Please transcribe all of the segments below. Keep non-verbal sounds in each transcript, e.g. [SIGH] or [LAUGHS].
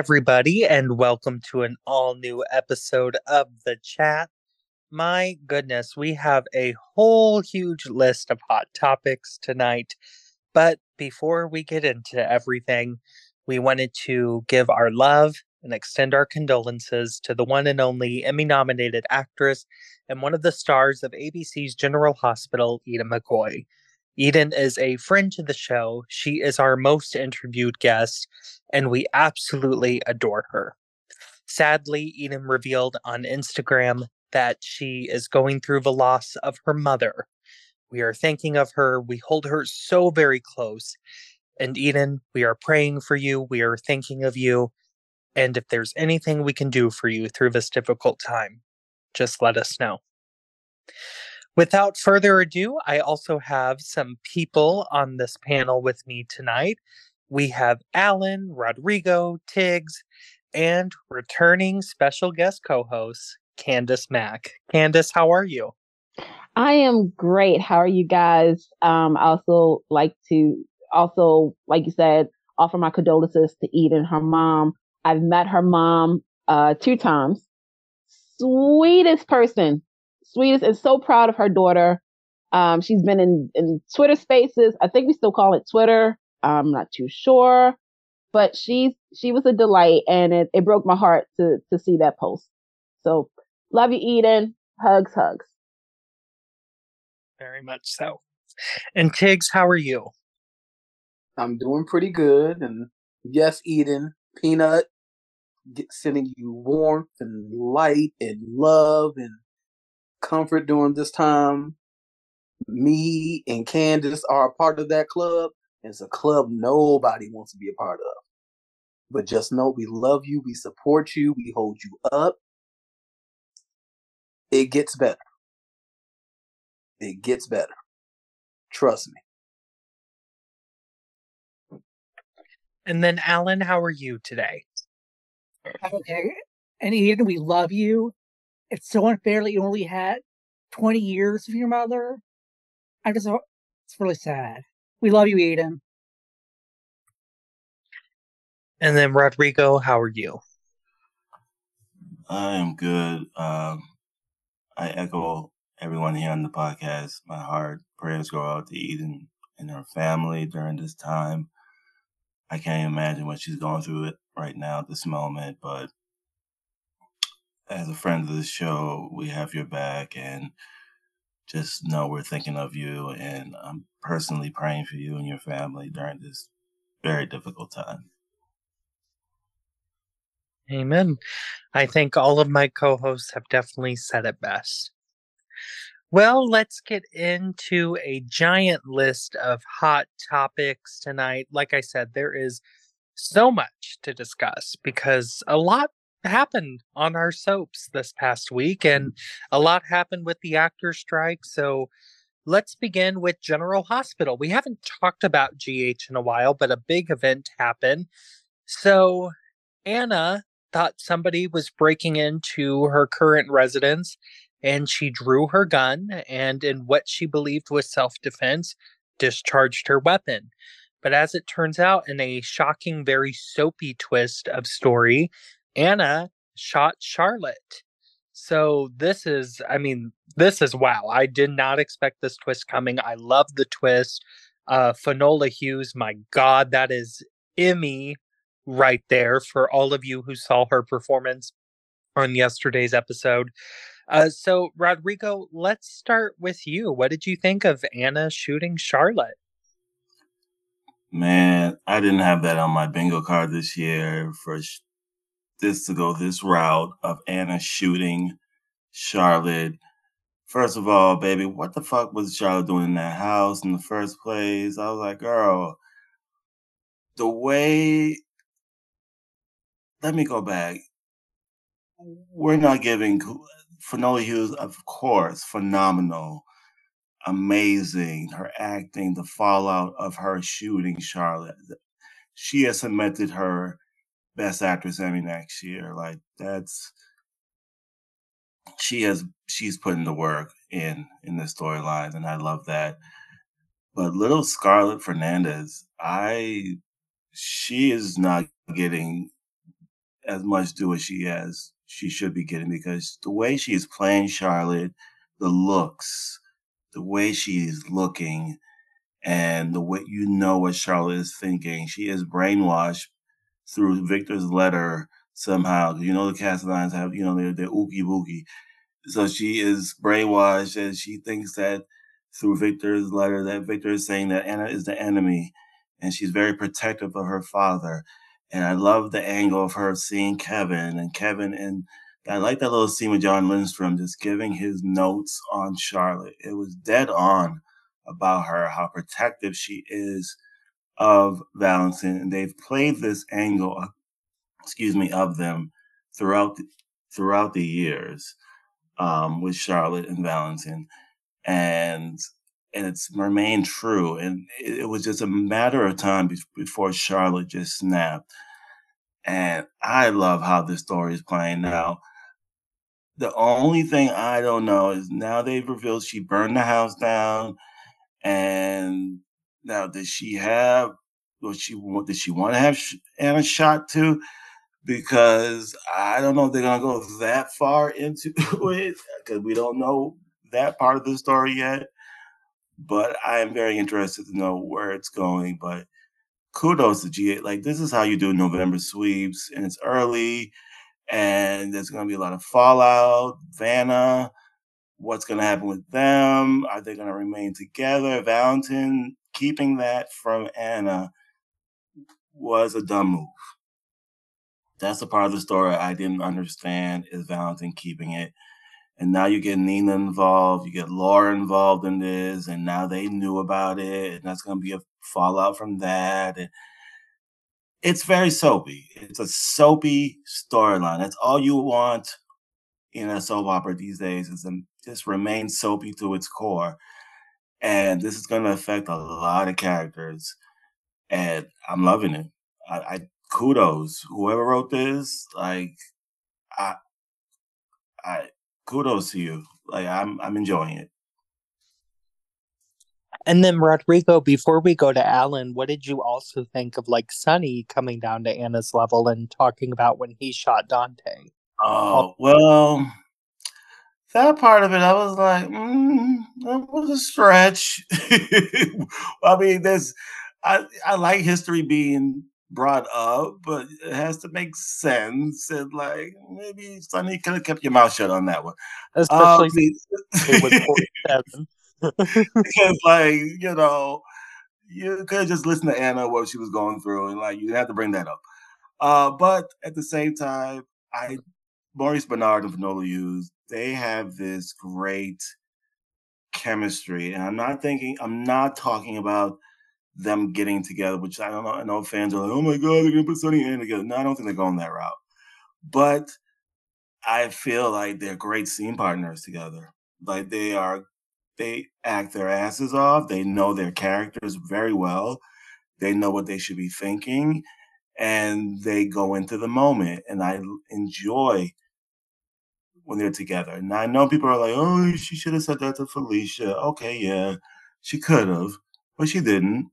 everybody, and welcome to an all new episode of The Chat. My goodness, we have a whole huge list of hot topics tonight. But before we get into everything, we wanted to give our love and extend our condolences to the one and only Emmy nominated actress and one of the stars of ABC's General Hospital, Eden McCoy. Eden is a friend to the show. She is our most interviewed guest, and we absolutely adore her. Sadly, Eden revealed on Instagram that she is going through the loss of her mother. We are thinking of her. We hold her so very close. And Eden, we are praying for you. We are thinking of you. And if there's anything we can do for you through this difficult time, just let us know. Without further ado, I also have some people on this panel with me tonight. We have Alan, Rodrigo, Tiggz, and returning special guest co host, Candice Mack. Candice, how are you? I am great. How are you guys? Um, I also like to also, like you said, offer my condolences to Eden, her mom. I've met her mom uh, two times. Sweetest person, sweetest, and so proud of her daughter. Um, she's been in, in Twitter spaces. I think we still call it Twitter. I'm not too sure, but she's she was a delight, and it, it broke my heart to to see that post. So love you, Eden. Hugs, hugs. Very much so. And Tiggz, how are you? I'm doing pretty good. And yes, Eden, Peanut, get, sending you warmth and light and love and comfort during this time. Me and Candice are a part of that club. It's a club nobody wants to be a part of. But just know we love you, we support you, we hold you up. It gets better. It gets better. Trust me. And then, Alan, how are you today? Okay. And Eden, we love you. It's so unfair that you only had 20 years of your mother. I just, it's really sad. We love you, Eden. And then, Rodrigo, how are you? I am good. Um, I echo everyone here on the podcast. My heart prayers go out to Eden and her family during this time. I can't imagine what she's going through it right now at this moment, but as a friend of the show, we have your back and just know we're thinking of you and I'm personally praying for you and your family during this very difficult time. Amen. I think all of my co hosts have definitely said it best. Well, let's get into a giant list of hot topics tonight. Like I said, there is so much to discuss because a lot happened on our soaps this past week and a lot happened with the actor strike. So let's begin with General Hospital. We haven't talked about GH in a while, but a big event happened. So Anna thought somebody was breaking into her current residence and she drew her gun and, in what she believed was self defense, discharged her weapon. But as it turns out, in a shocking, very soapy twist of story, Anna shot Charlotte. So this is, I mean, this is wow. I did not expect this twist coming. I love the twist. Uh, Finola Hughes, my God, that is Emmy right there for all of you who saw her performance on yesterday's episode. Uh, so, Rodrigo, let's start with you. What did you think of Anna shooting Charlotte? Man, I didn't have that on my bingo card this year for this to go this route of Anna shooting Charlotte. First of all, baby, what the fuck was Charlotte doing in that house in the first place? I was like, girl, the way. Let me go back. We're not giving Finola Hughes, of course, phenomenal, amazing. Her acting, the fallout of her shooting Charlotte. She has cemented her best actress Emmy next year. Like that's she has she's putting the work in in the storyline, and I love that. But little Scarlett Fernandez, I she is not getting as much due as she has she should be getting because the way she is playing Charlotte, the looks, the way she is looking, and the way you know what Charlotte is thinking. She is brainwashed through Victor's letter somehow. You know the Cassadines have, you know, they're, they're ookie bookie. So she is brainwashed and she thinks that through Victor's letter that Victor is saying that Anna is the enemy and she's very protective of her father. And I love the angle of her seeing Kevin and Kevin and I like that little scene with John Lindstrom just giving his notes on Charlotte. It was dead on about her, how protective she is of Valentin. And they've played this angle, excuse me, of them throughout the, throughout the years um, with Charlotte and Valentin. And and it's remained true. And it, it was just a matter of time be- before Charlotte just snapped. And I love how this story is playing now. The only thing I don't know is now they've revealed she burned the house down. And now, did she have, was she, want? did she want to have Anna shot too? Because I don't know if they're to go that far into [LAUGHS] it because we don't know that part of the story yet but I am very interested to know where it's going. But kudos to GH. Like this is how you do November sweeps, and it's early, and there's to be a lot of fallout. Vanna, what's to happen with them? Are they to remain together? Valentin keeping that from Anna was a dumb move. That's the part of the story I didn't understand is Valentin keeping it and now you get Nina involved, you get Laura involved in this, and now they knew about it, and that's to be a fallout from that. It's very soapy. It's a soapy storyline. That's all you want in a soap opera these days is to just remain soapy to its core. And this is going to affect a lot of characters, and I'm loving it. I, I kudos whoever wrote this. Like, I, I kudos to you. Like I'm I'm enjoying it. And then Rodrigo, before we go to Alan, what did you also think of like Sonny coming down to Anna's level and talking about when he shot Dante? Oh well, that part of it, I was like, mm, that was a stretch. [LAUGHS] I mean, there's, I I like history being brought up, but it has to make sense. And like maybe Sonny could have kept your mouth shut on that one. Especially um, it [LAUGHS] was 47. [LAUGHS] because like, you know, you could just listen to Anna what she was going through and like you didn't have to bring that up. Uh, but at the same time, I Maurice Benard and Finola Hughes, they have this great chemistry. And I'm not thinking, I'm not talking about them getting together, which I don't know. I know fans are like, oh my God, they're going to put Sonny and together. No, I don't think they're going that route. But I feel like they're great scene partners together. Like they are, they act their asses off. They know their characters very well. They know what they should be thinking and they go into the moment. And I enjoy when they're together. And I know people are like, oh, she should have said that to Felicia. Okay, yeah, she could have, but she didn't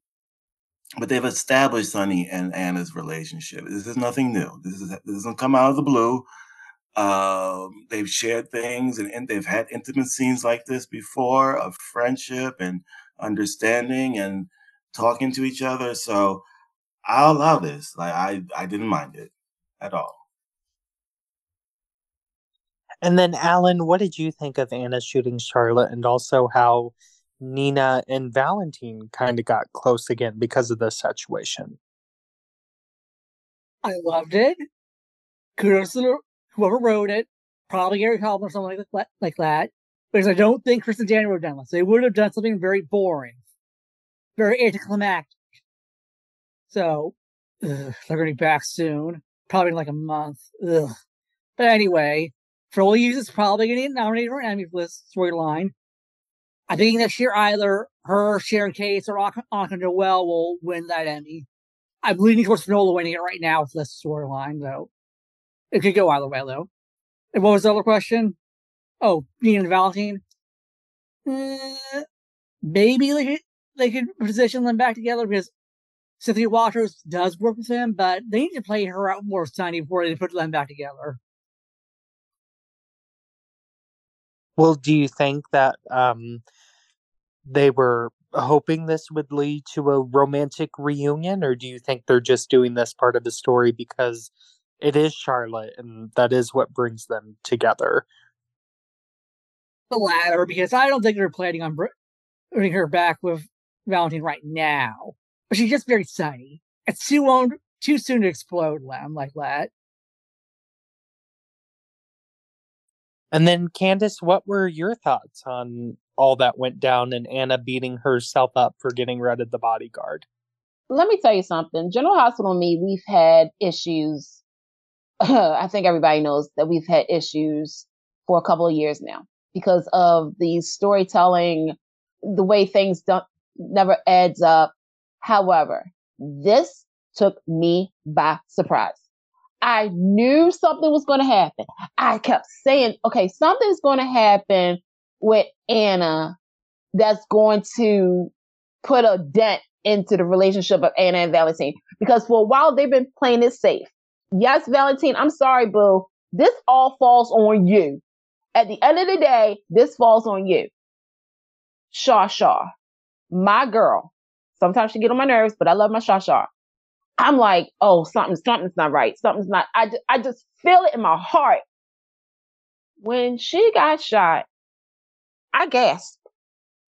but they've established Sonny and Anna's relationship. This is nothing new. This is this doesn't come out of the blue. Um, they've shared things and, and, they've had intimate scenes like this before of friendship and understanding and talking to each other. So I'll allow this. Like I, I didn't mind it at all. And then, Alan, what did you think of Anna shooting Charlotte, and also how Nina and Valentine kind of got close again because of this situation. I loved it. Kudos to whoever wrote it. Probably Gary Halbman or something like that, like that. Because I don't think Chris and Danny would have done this. They would have done something very boring, very anticlimactic. So, ugh, they're going to be back soon. Probably in like a month. Ugh. But anyway, for you, it's probably going to get nominated for an Emmy for this storyline. I think next year either her, Sharon Case, or Annika Noelle will win that Emmy. I'm leaning towards Finola winning it right now with this storyline, though. It could go either way, though. And what was the other question? Oh, Nina and Valentin. Uh, maybe they could, they could position them back together because Cynthia Watros does work with him, but they need to play her out more Sonny before they put them back together. Well, do you think that um, they were hoping this would lead to a romantic reunion, or do you think they're just doing this part of the story because it is Charlotte and that is what brings them together? The latter, because I don't think they're planning on bringing her back with Valentine right now. But she's just very sunny. It's too long, too soon to explode, Lem, like that. And then, Candice, what were your thoughts on all that went down and Anna beating herself up for getting rid of the bodyguard? Let me tell you something. General Hospital and me, we've had issues. [CLEARS THROAT] I think everybody knows that we've had issues for a couple of years now because of the storytelling, the way things don't never adds up. However, this took me by surprise. I knew something was going to happen. I kept saying, okay, something's going to happen with Anna that's going to put a dent into the relationship of Anna and Valentine. Because for a while they've been playing it safe. Yes, Valentine, I'm sorry, boo. This all falls on you. At the end of the day, this falls on you. Shaw Shaw, my girl. Sometimes she get on my nerves, but I love my Shaw Shaw. I'm like, oh, something, something's not right. Something's not. I, I just feel it in my heart. When she got shot, I gasped.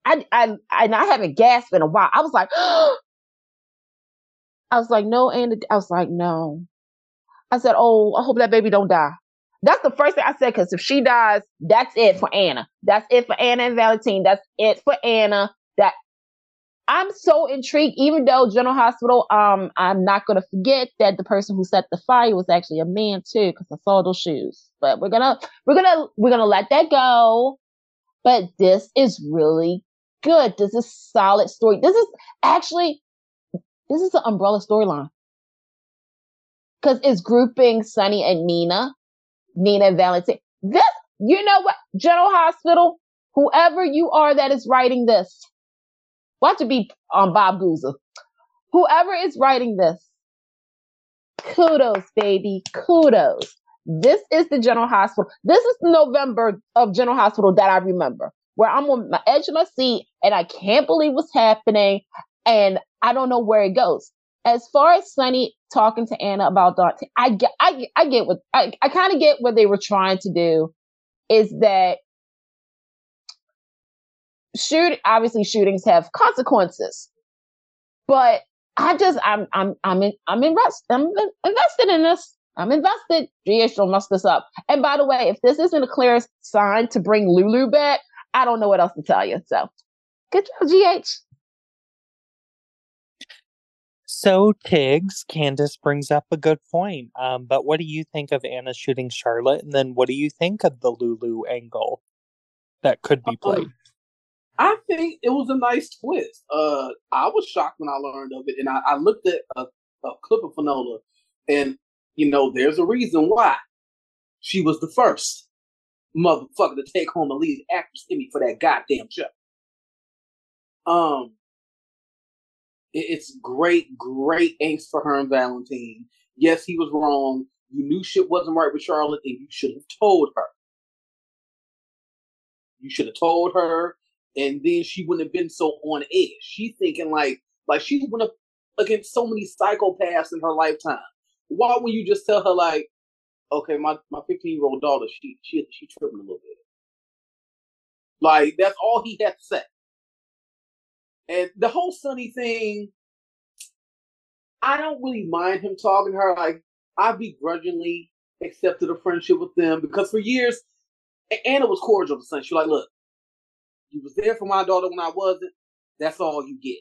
I, I, I, I haven't gasped in a while. I was like, [GASPS] I was like, no, and I was like, no. I said, oh, I hope that baby don't die. That's the first thing I said, because if she dies, that's it for Anna. That's it for Anna and Valentine. That's it for Anna. I'm so intrigued, even though General Hospital, um, I'm not gonna forget that the person who set the fire was actually a man too, because I saw those shoes. But we're gonna we're gonna we're gonna let that go. But this is really good. This is solid story. This is actually this is an umbrella storyline. Cause it's grouping Sonny and Nina, Nina and Valentine. This, you know what? General Hospital, whoever you are that is writing this, Watch it be on Bob Guza. Whoever is writing this, kudos, baby, kudos. This is the General Hospital. This is November of General Hospital that I remember, where I'm on my edge of my seat and I can't believe what's happening, and I don't know where it goes. As far as Sonny talking to Anna about Dante, I get, I, I get what I, I kind of get what they were trying to do. Is that shoot obviously shootings have consequences but i just i'm i'm i'm in, i'm invest i'm invested in this i'm invested gh don't mess this up and by the way if this isn't a clear sign to bring lulu back i don't know what else to tell you so good job gh so Tiggz, Candice brings up a good point. Um, but what do you think of Anna shooting Charlotte? And then what do you think of the Lulu angle that could be played? I think it was a nice twist. Uh, I was shocked when I learned of it, and I, I looked at a, a, clip of Finola, and you know, there's a reason why she was the first motherfucker to take home a lead actress Emmy for that goddamn show. Um, it, it's great, great angst for her and Valentine. Yes, he was wrong. You knew shit wasn't right with Charlotte, and you should have told her. You should have told her and then she wouldn't have been so on edge. She's thinking like like she went up against so many psychopaths in her lifetime. Why would you just tell her like, okay, my my 15 year old daughter, she she she tripping a little bit. Like that's all he had to say. And the whole Sonny thing, I don't really mind him talking to her. Like I begrudgingly accepted a friendship with them because for years Anna was cordial to Sonny. She was like, look, you was there for my daughter when I wasn't. That's all you get.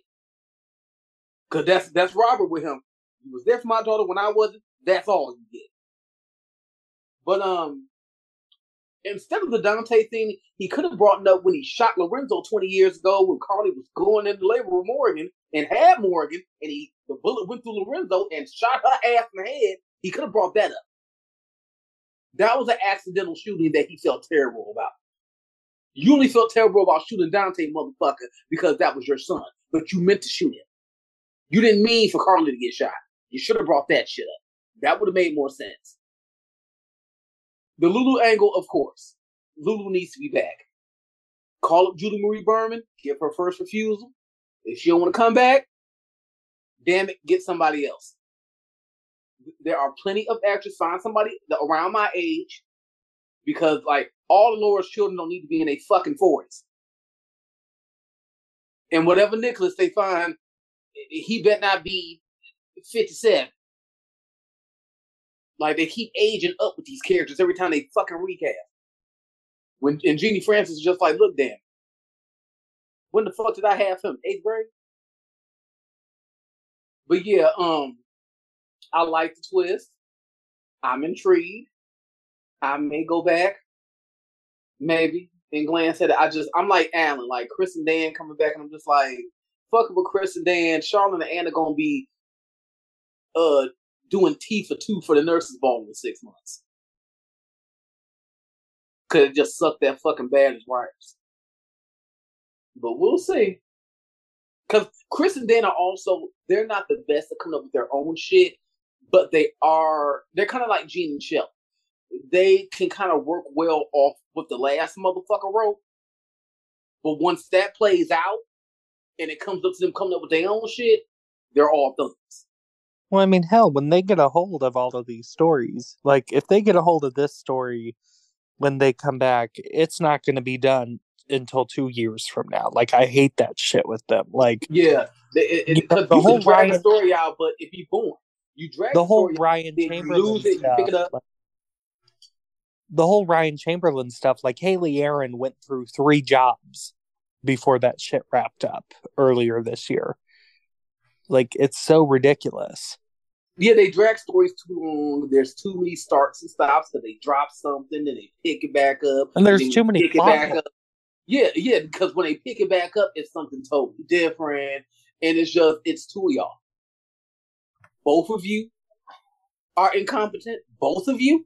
Cause that's that's Robert with him. You was there for my daughter when I wasn't. That's all you get. But um, instead of the Dante thing, he could have brought it up when he shot Lorenzo 20 years ago when Carly was going into labor with Morgan and had Morgan, and he the bullet went through Lorenzo and shot her ass in the head. He could have brought that up. That was an accidental shooting that he felt terrible about. You only felt terrible about shooting Dante, motherfucker, because that was your son, but you meant to shoot him. You didn't mean for Carly to get shot. You should have brought that shit up. That would have made more sense. The Lulu angle, of course. Lulu needs to be back. Call up Julie Marie Berman, give her first refusal. If she don't want to come back, damn it, get somebody else. There are plenty of actors. Find somebody around my age, because like all the Lord's children don't need to be in a fucking forties. And whatever Nicholas they find, he better not be fifty-seven. Like they keep aging up with these characters every time they fucking recast. When and Genie Francis is just like, look, damn, when the fuck did I have him? Eighth grade. But yeah, um, I like the twist. I'm intrigued. I may go back, maybe. And glance at it. I just, I'm like Alan, like Chris and Dan coming back, and I'm just like, fuck with Chris and Dan. Charlotte and Anna gonna be uh doing T for two for the nurses ball in six months. Could have just sucked that fucking bad as wires. But we'll see. Cause Chris and Dan are also they're not the best at coming up with their own shit, but they are they're kind of like Gene and Shell. They can kind of work well off what the last motherfucker wrote. But once that plays out and it comes up to them coming up with their own shit, they're all thugs. Well, I mean, hell, when they get a hold of all of these stories, like if they get a hold of this story when they come back, it's not going to be done until two years from now. Like I hate that shit with them. Like yeah, it, it, the, the whole drag Ryan, story out, but if you boom, you drag the whole Ryan Chamberlain it, stuff. Like, the whole Ryan Chamberlain stuff, like Hayley Erin went through three jobs before that shit wrapped up earlier this year. Like it's so ridiculous. Yeah, they drag stories too long. There's too many starts and stops that they drop something and they pick it back up. And there's too many pick it back up. Yeah, yeah, because when they pick it back up, it's something totally different. And it's just it's two of y'all. Both of you are incompetent. Both of you.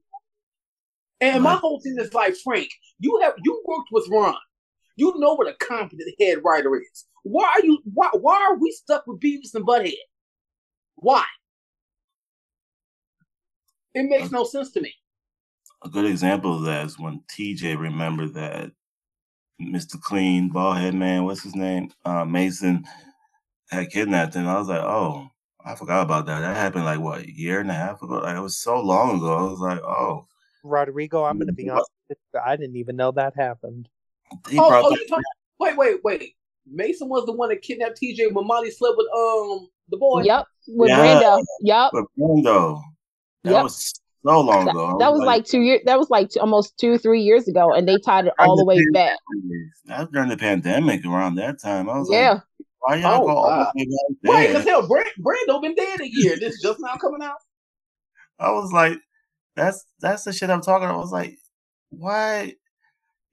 And my whole thing is like, Frank, you have you worked with Ron. You know what a competent head writer is. Why are you why why are we stuck with Beavis and Butthead? Why? It makes no sense to me. A good example of that is when TJ remembered that Mr. Clean, ballhead man, what's his name? Uh, Mason had kidnapped him. I was like, oh, I forgot about that. That happened like what, a year and a half ago? Like it was so long ago. I was like, oh. Rodrigo, I'm gonna be honest. I didn't even know that happened. He oh, oh talking, wait, wait, wait. Mason was the one that kidnapped TJ when Molly slept with um the boy. Yep, with yeah, Brando. Yep, with Brando. That yep. was so long that, ago. That was like, like, two years. That was like two, almost two, three years ago, and they tied it all the way back. That was during the pandemic. Around that time, I was yeah. Like, why y'all oh, go wow. Wait, because hell, Brando been dead a year. This just now coming out. I was like, that's that's the shit I'm talking about. I was like, why?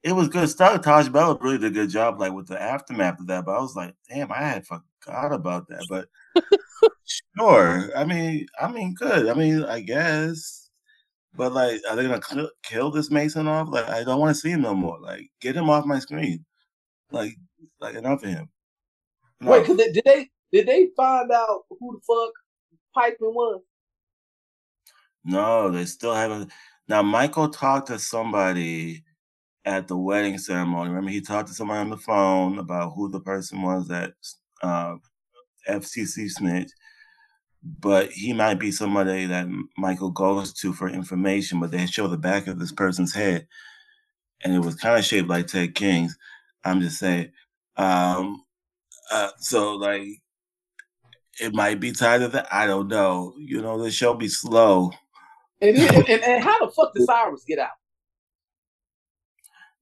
It was good stuff. Tajh Bellow really did a good job, like with the aftermath of that. But I was like, damn, I had forgot about that. But [LAUGHS] sure, I mean, I mean, good. I mean, I guess but like, are they gonna cl- kill this Mason off? Like, I don't want to see him no more. Like, get him off my screen. Like, like enough of him. No. Wait, cause they, did they did they find out who the fuck Pikeman was? No, they still haven't. Now, Michael talked to somebody at the wedding ceremony. Remember, he talked to somebody on the phone about who the person was that uh, FCC snitch but he might be somebody that Michael goes to for information, but they show the back of this person's head. And it was kind of shaped like Ted King's. I'm just saying. Um, uh, so, like, it might be tied to that. I don't know. You know, the show be slow. And, [LAUGHS] and, and how the fuck did Cyrus get out?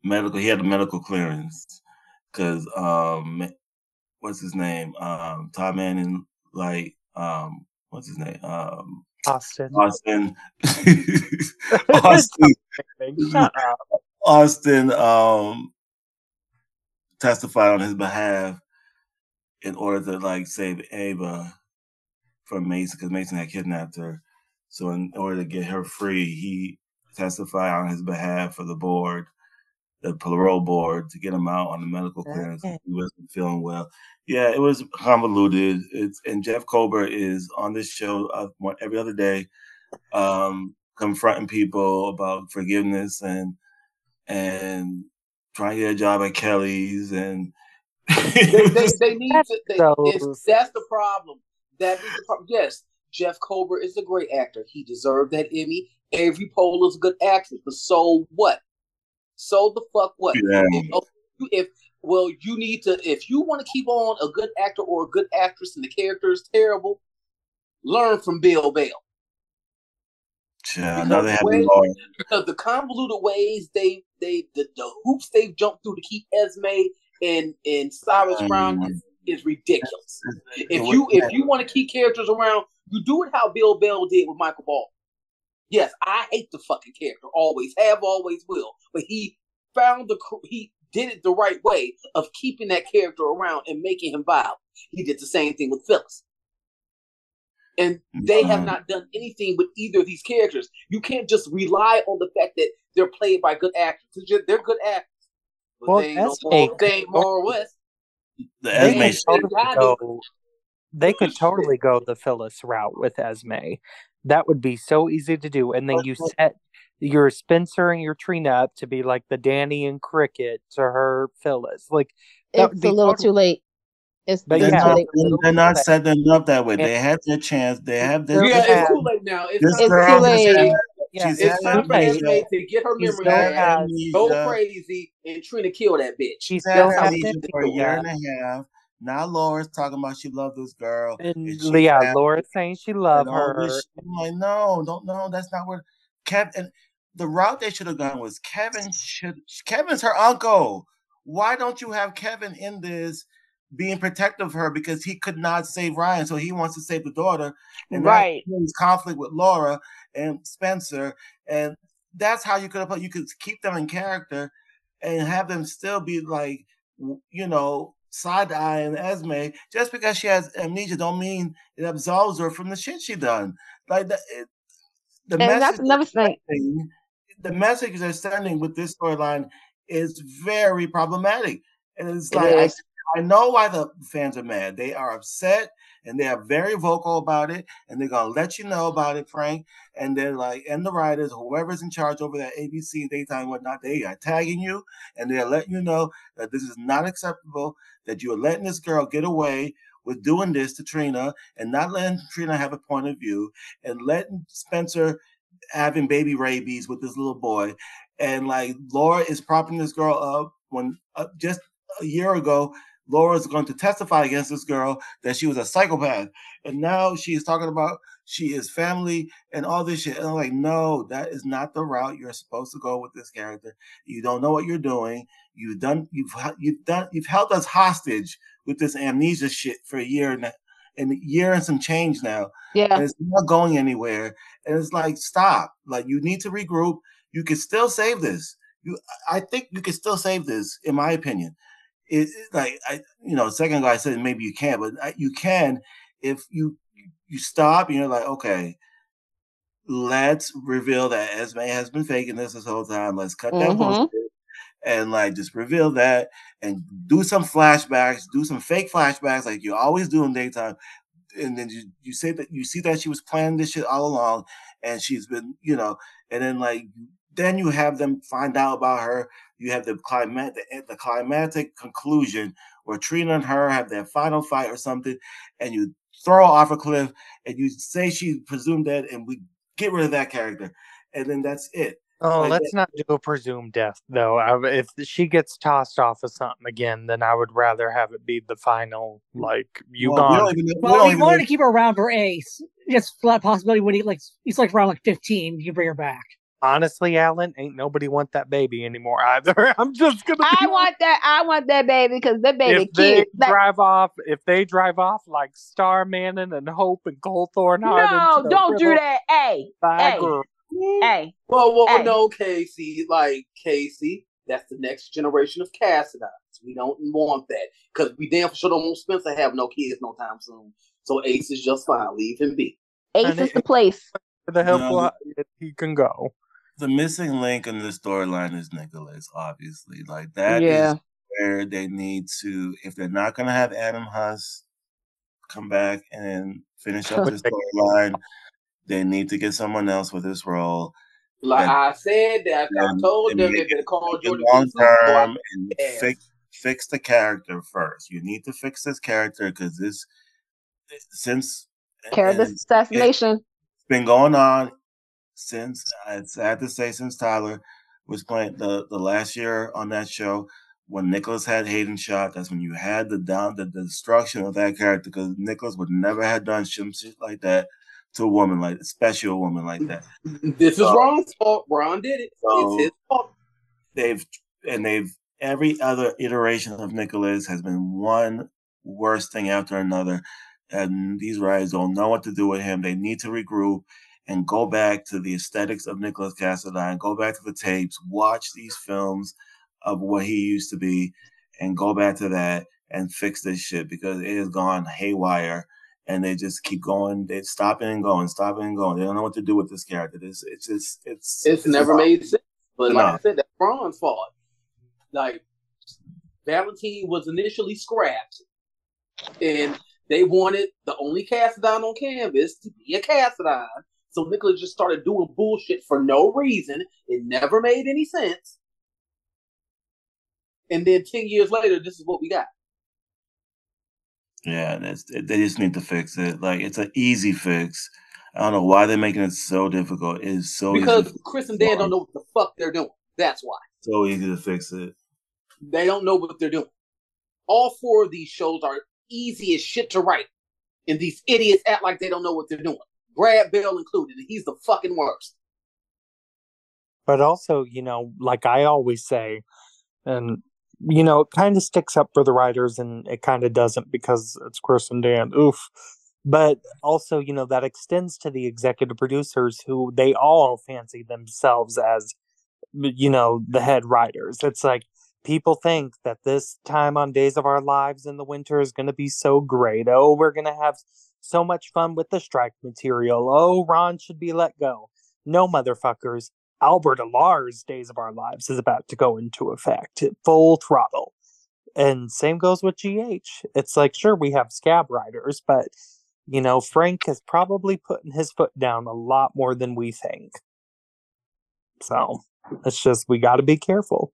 Medical. He had a medical clearance because um, what's his name? Um, Todd Manning like um, what's his name? Um, Austin. Austin. [LAUGHS] Austin. [LAUGHS] Austin um, testified on his behalf in order to like save Ava from Mason because Mason had kidnapped her. So in order to get her free, he testified on his behalf for the board the parole board to get him out on the medical clearance. He wasn't feeling well. Yeah, it was convoluted. It's and Jeff Kober is on this show uh, every other day, um, confronting people about forgiveness and and trying to get a job at Kelly's and they, they, [LAUGHS] they, need to. They, that's the problem. That is the problem. Yes, Jeff Kober is a great actor. He deserved that Emmy. Avery Poehler's a good actress, but so what? So the fuck what? Yeah. If, if well, you need to if you want to keep on a good actor or a good actress and the character is terrible, learn from Bill Bell. Yeah, because, the because the convoluted ways they they the, the hoops they've jumped through to keep Esme and and Cyrus um, Brown is, is ridiculous. If you if you want to keep characters around, you do it how Bill Bell did with Michael Ball. Yes, I hate the fucking character, always have, always will. But he found the he did it the right way of keeping that character around and making him viable. He did the same thing with Phyllis. And they have not done anything with either of these characters. You can't just rely on the fact that they're played by good actors. They're good actors. But well, they ain't no they ain't more West. The Esme totally go, they could totally go the Phyllis route with Esme. That would be so easy to do. And then you set your Spencer and your Trina up to be like the Danny and Cricket to her Phyllis. Like it's a little totally, too late. It's but they're, not, they're not setting up that way. They had their chance. They have their. Yeah, it's too late now. It's, it's too late. Yeah, She's it's time for Esme to get her memory back, go crazy, and Trina kill that bitch. She's still for a year and a half. Now Laura's talking about she loved this girl. And, and yeah, Laura's saying she loved her. I'm like, no, don't no, that's not what Kevin and the route they should have gone was Kevin should Kevin's her uncle. Why don't you have Kevin in this being protective of her because he could not save Ryan, so he wants to save the daughter, and right, his conflict with Laura and Spencer, and that's how you could have put you could keep them in character and have them still be like you know side and Esme just because she has amnesia don't mean it absolves her from the shit she done. Like the, it, the and that's another thing. The message they're sending with this storyline is very problematic, and it's like I know why the fans are mad. They are upset and they are very vocal about it, and they're gonna let you know about it, Frank. And they're like, and the writers, whoever's in charge over that ABC daytime whatnot, they are tagging you and they're letting you know that this is not acceptable. That you are letting this girl get away with doing this to Trina and not letting Trina have a point of view and letting Spencer having baby rabies with this little boy. And like Laura is propping this girl up when uh, just a year ago Laura's going to testify against this girl that she was a psychopath. And now she's talking about she is family and all this shit. And I'm like, no, that is not the route you're supposed to go with this character. You don't know what you're doing. You've done, you've, you've done, you've held us hostage with this amnesia shit for a year and, and a year and some change now. Yeah. And it's not going anywhere. And it's like, stop. Like, you need to regroup. You can still save this. You, I think you can still save this, in my opinion it, like I, you know, second guy said maybe you can, but you can if you you stop and you're like, okay, let's reveal that Esme has been faking this this whole time. Let's cut that mm-hmm. bullshit and like just reveal that and do some flashbacks, do some fake flashbacks like you always do in daytime. And then you, you say that you see that she was planning this shit all along and she's been, you know, and then like then you have them find out about her. You have the climate, the, eh, the climatic conclusion where Trina and her have their final fight or something, and you throw her off a cliff, and you say she presumed dead, and we get rid of that character, and then that's it. Oh, like let's that. not do a presumed death though. I, if she gets tossed off of something again, then I would rather have it be the final. Like you well, gone. We well, we wanted to keep her around for Ace, just for that possibility when he like he's like around like fifteen, you bring her back honestly, Alan, ain't nobody want that baby anymore either. [LAUGHS] I'm just gonna. I want that. I want that baby because the baby if they drive off, if they drive off like Starr Manning and Hope and Cole Thornhart. No, don't do that. Hey, hey, hey. Well, well, hey. no, Casey. Like Casey, that's the next generation of Cassadines. We don't want that because we damn sure don't want Spencer have no kids no time soon. So Ace is just fine. Leave him be. Ace and is it, the place. The help no. he can go. The missing link in the storyline is Nicholas, obviously. Like that Yeah. is where they need to if they're not gonna have Adam Huss come back and finish up this storyline, they need to get someone else with this role. Like And- I said, that I told and them make they better it- call make it Jordan long Peterson, so I- term and Yeah. fix fix the character first. You need to fix this character because this since Character and assassination. it's been going on since it's sad to say since Tyler was playing the the last year on that show when Nicholas had Hayden shot. That's when you had the down the, the destruction of that character because Nicholas would never have done shit like that to a woman like especially a woman like that. [LAUGHS] This is So- Ron's fault. Ron did it. So- it's his fault. they've and they've every other iteration of Nicholas has been one worse thing after another. And these writers don't know what to do with him. They need to regroup and go back to the aesthetics of Nicholas Cassadine, go back to the tapes, watch these films of what he used to be, and go back to that and fix this shit because it has gone haywire. And they just keep going. They stopping and going, stopping and going. They don't know what to do with this character. It's it's just it's It's never made sense. But like I said, that's Ron's fault. Like Valentine was initially scrapped, and they wanted the only Cassadine on canvas to be a Cassadine. So Nicholas just started doing bullshit for no reason. It never made any sense. And then ten years later, this is what we got. Yeah, they just need to fix it. Like it's an easy fix. I don't know why they're making it so difficult. It's so Because Chris and Dan don't know what the fuck they're doing. That's why. so easy to fix it. They don't know what they're doing. All four of these shows are easy as shit to write. And these idiots act like they don't know what they're doing. Brad Bell included, he's the fucking worst. But also, you know, like I always say, and you know, it kind of sticks up for the writers and it kind of doesn't because it's Chris and Dan. Oof. But also, you know, that extends to the executive producers who they all fancy themselves as, you know, the head writers. It's like people think that this time on Days of Our Lives in the winter is going to be so great. Oh, we're going to have so much fun with the strike material. Oh, Ron should be let go. No, motherfuckers. Albert Alarr's Days of Our Lives is about to go into effect, full throttle. And same goes with GH. It's like, sure, we have scab writers, but, you know, Frank is probably putting his foot down a lot more than we think. So it's just, we got to be careful.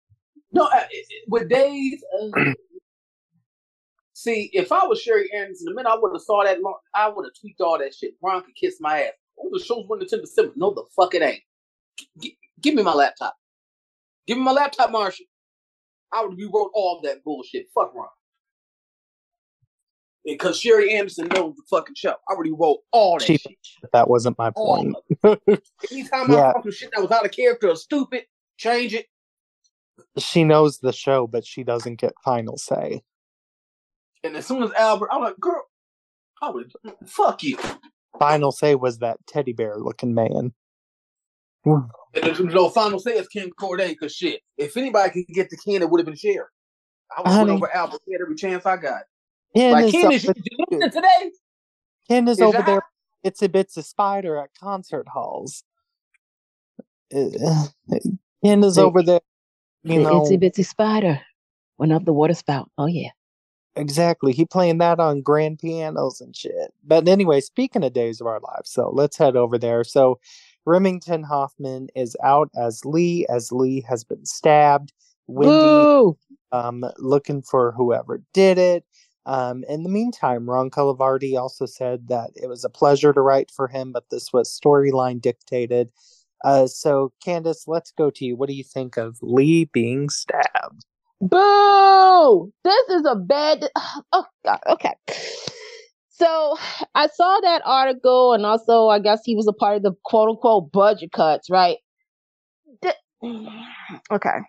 No, uh, with Days, uh, [CLEARS THROAT] see, if I was Sherry Anderson, the minute I would have saw that, long, I would have tweaked all that shit. Ron could kiss my ass. Oh, the show's running to December. No, the fuck it ain't. G- give me my laptop. Give me my laptop, Marshall. I would rewrote all that bullshit. Fuck Ron. Because Sherry Anderson knows the fucking show. I already wrote all that She- shit. That wasn't my All point. [LAUGHS] Anytime I Yeah. fucking shit that was out of character or stupid, change it. She knows the show, but she doesn't get final say. And as soon as Albert, I'm like, girl, I would fuck you. Final say was that teddy bear looking man. And there's no final say is Ken Corday, because shit, if anybody could get the Ken, it would have been Sherry. I was have Honey. over Albert Ken every chance I got. Ken Like is, Ken, is you, you listening today? Ken is Is over your there. It's a bits of spider at concert halls. Uh, Ken is over there. You the know itsy bitsy spider went up the water spout. Oh yeah. Exactly. He playing that on grand pianos and shit. But anyway, speaking of Days of Our Lives, so let's head over there. So Remington Hoffman is out as Li, as Li has been stabbed. Wendy Boo! um, looking for whoever did it. Um, in the meantime, Ron Carlivati also said that it was a pleasure to write for him, but this was storyline dictated. Uh, so, Candice, let's go to you. What do you think of Li being stabbed? Boo! This is a bad. [SIGHS] Oh God. Okay. So I saw that article, and also I guess he was a part of the quote unquote budget cuts, right? The- [SIGHS] okay.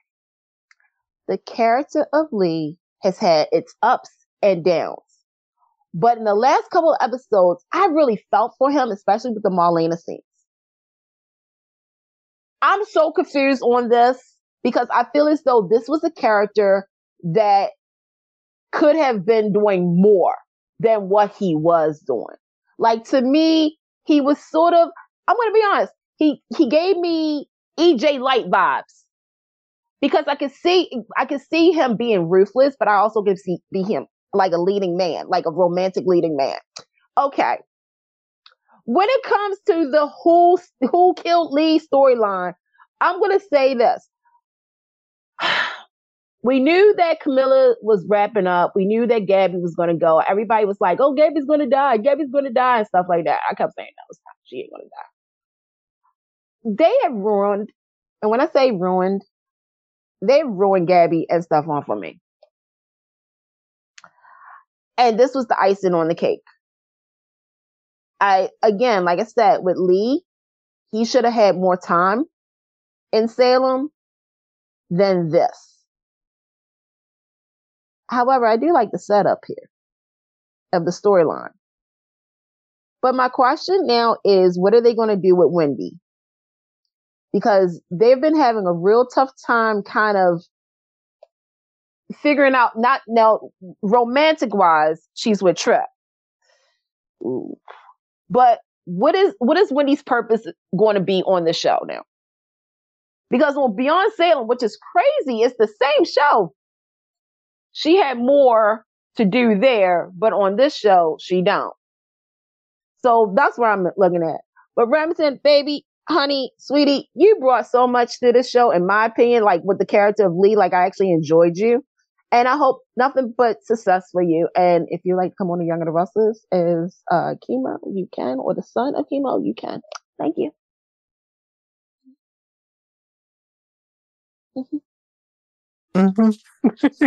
The character of Li has had its ups and downs, but in the last couple of episodes, I really felt for him, especially with the Marlena scenes. I'm so confused on this because I feel as though this was a character that could have been doing more than what he was doing. Like to me, he was sort of I'm going to be honest. He he gave me EJ Light vibes. Because I could see I could see him being ruthless, but I also could see be him like a leading man, like a romantic leading man. Okay. When it comes to the who who killed Li storyline, I'm gonna say this. We knew that Camila was wrapping up. We knew that Gabby was going to go. Everybody was like, "Oh, Gabby's going to die. Gabby's going to die," and stuff like that. I kept saying, "No, she ain't going to die." They have ruined, and when I say ruined, they've ruined Gabby and stuff on for me. And this was the icing on the cake. I again, like I said, with Lee, he should have had more time in Salem than this However, I do like the setup here of the storyline. But my question now is what are they going to do with Wendy? Because they've been having a real tough time kind of figuring out not now romantic wise, she's with Trip. Ooh. But what is what is Wendy's purpose going to be on the show now? Because on Beyond Salem, which is crazy, it's the same show, she had more to do there, but on this show, she don't. So that's where I'm looking at. But Remington, baby, honey, sweetie, you brought so much to this show, in my opinion, like with the character of Lee, like I actually enjoyed you. And I hope nothing but success for you. And if you like to come on to Young and the Restless as uh, Chemo, you can, or the son of Chemo, you can. Thank you. Mm-hmm. Mm-hmm.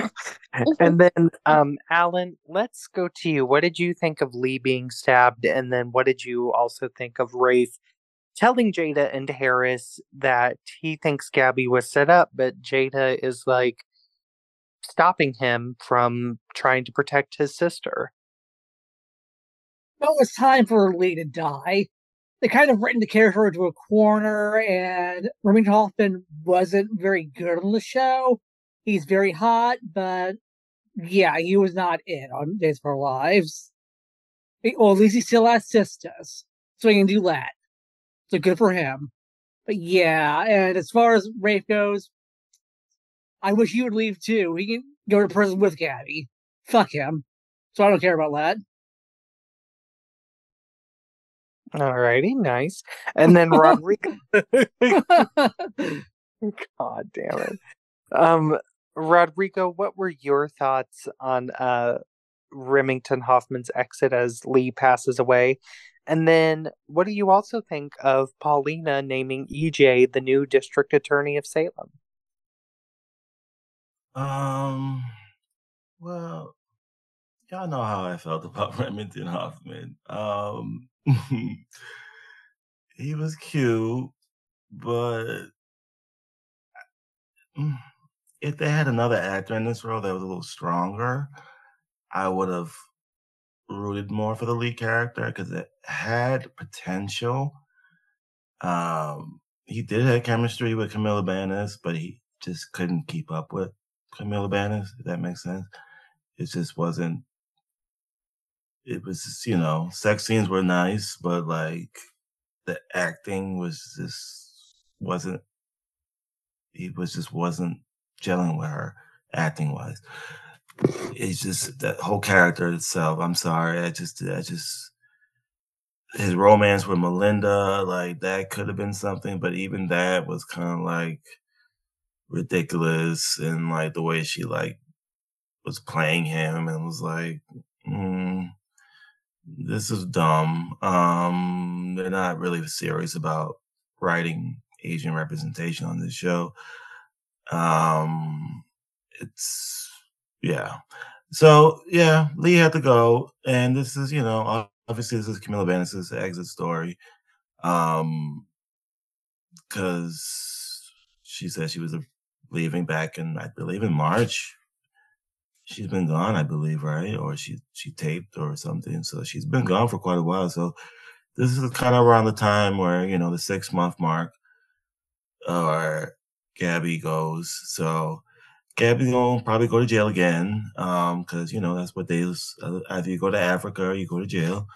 [LAUGHS] and then, um, Alan, let's go to you. What did you think of Lee being stabbed? And then what did you also think of Rafe telling Jada and Harris that he thinks Gabby was set up, but Jada is like stopping him from trying to protect his sister? Well, it was time for Lee to die. They kind of written the character into a corner, and Remington Hoffman wasn't very good on the show He's very hot, but yeah, he was not in on Days of Our Lives. Well, at least he still has sisters, so he can do that. So good for him. But yeah, and as far as Rafe goes, I wish he would leave too. He can go to prison with Gabby. Fuck him. So I don't care about that. Alrighty, nice. And then Rodrigo. [LAUGHS] [LAUGHS] God damn it. Um, Rodrigo, what were your thoughts on uh, Remington Hoffman's exit as Lee passes away? And then, what do you also think of Paulina naming EJ the new district attorney of Salem? Um, well, y'all know how I felt [LAUGHS] about Remington Hoffman. Um, [LAUGHS] he was cute, but mm, if they had another actor in this role that was a little stronger, I would have rooted more for the lead character because it had potential. Um, he did have chemistry with Camila Banus, but he just couldn't keep up with Camila Banus. If that makes sense. It just wasn't. It was, just, you know, sex scenes were nice, but like the acting was just wasn't. He was just wasn't gelling with her acting wise. It's just that whole character itself. I'm sorry. I just, I just, his romance with Melinda, like that could have been something, but even that was kind of like ridiculous. And like the way she like was playing him and was like, mm, this is dumb. Um, they're not really serious about writing Asian representation on this show. Um, it's yeah. So yeah, Lee had to go, and this is you know obviously this is Camila Banus's exit story, um, because she said she was leaving back in I believe in March. She's been gone, I believe, right? Or she she taped or something. So she's been gone for quite a while. So this is kind of around the time where you know the six month mark, or Gabby goes. So Gabby's gonna probably go to jail again, um, because you know that's what they uh, either you go to Africa or you go to jail.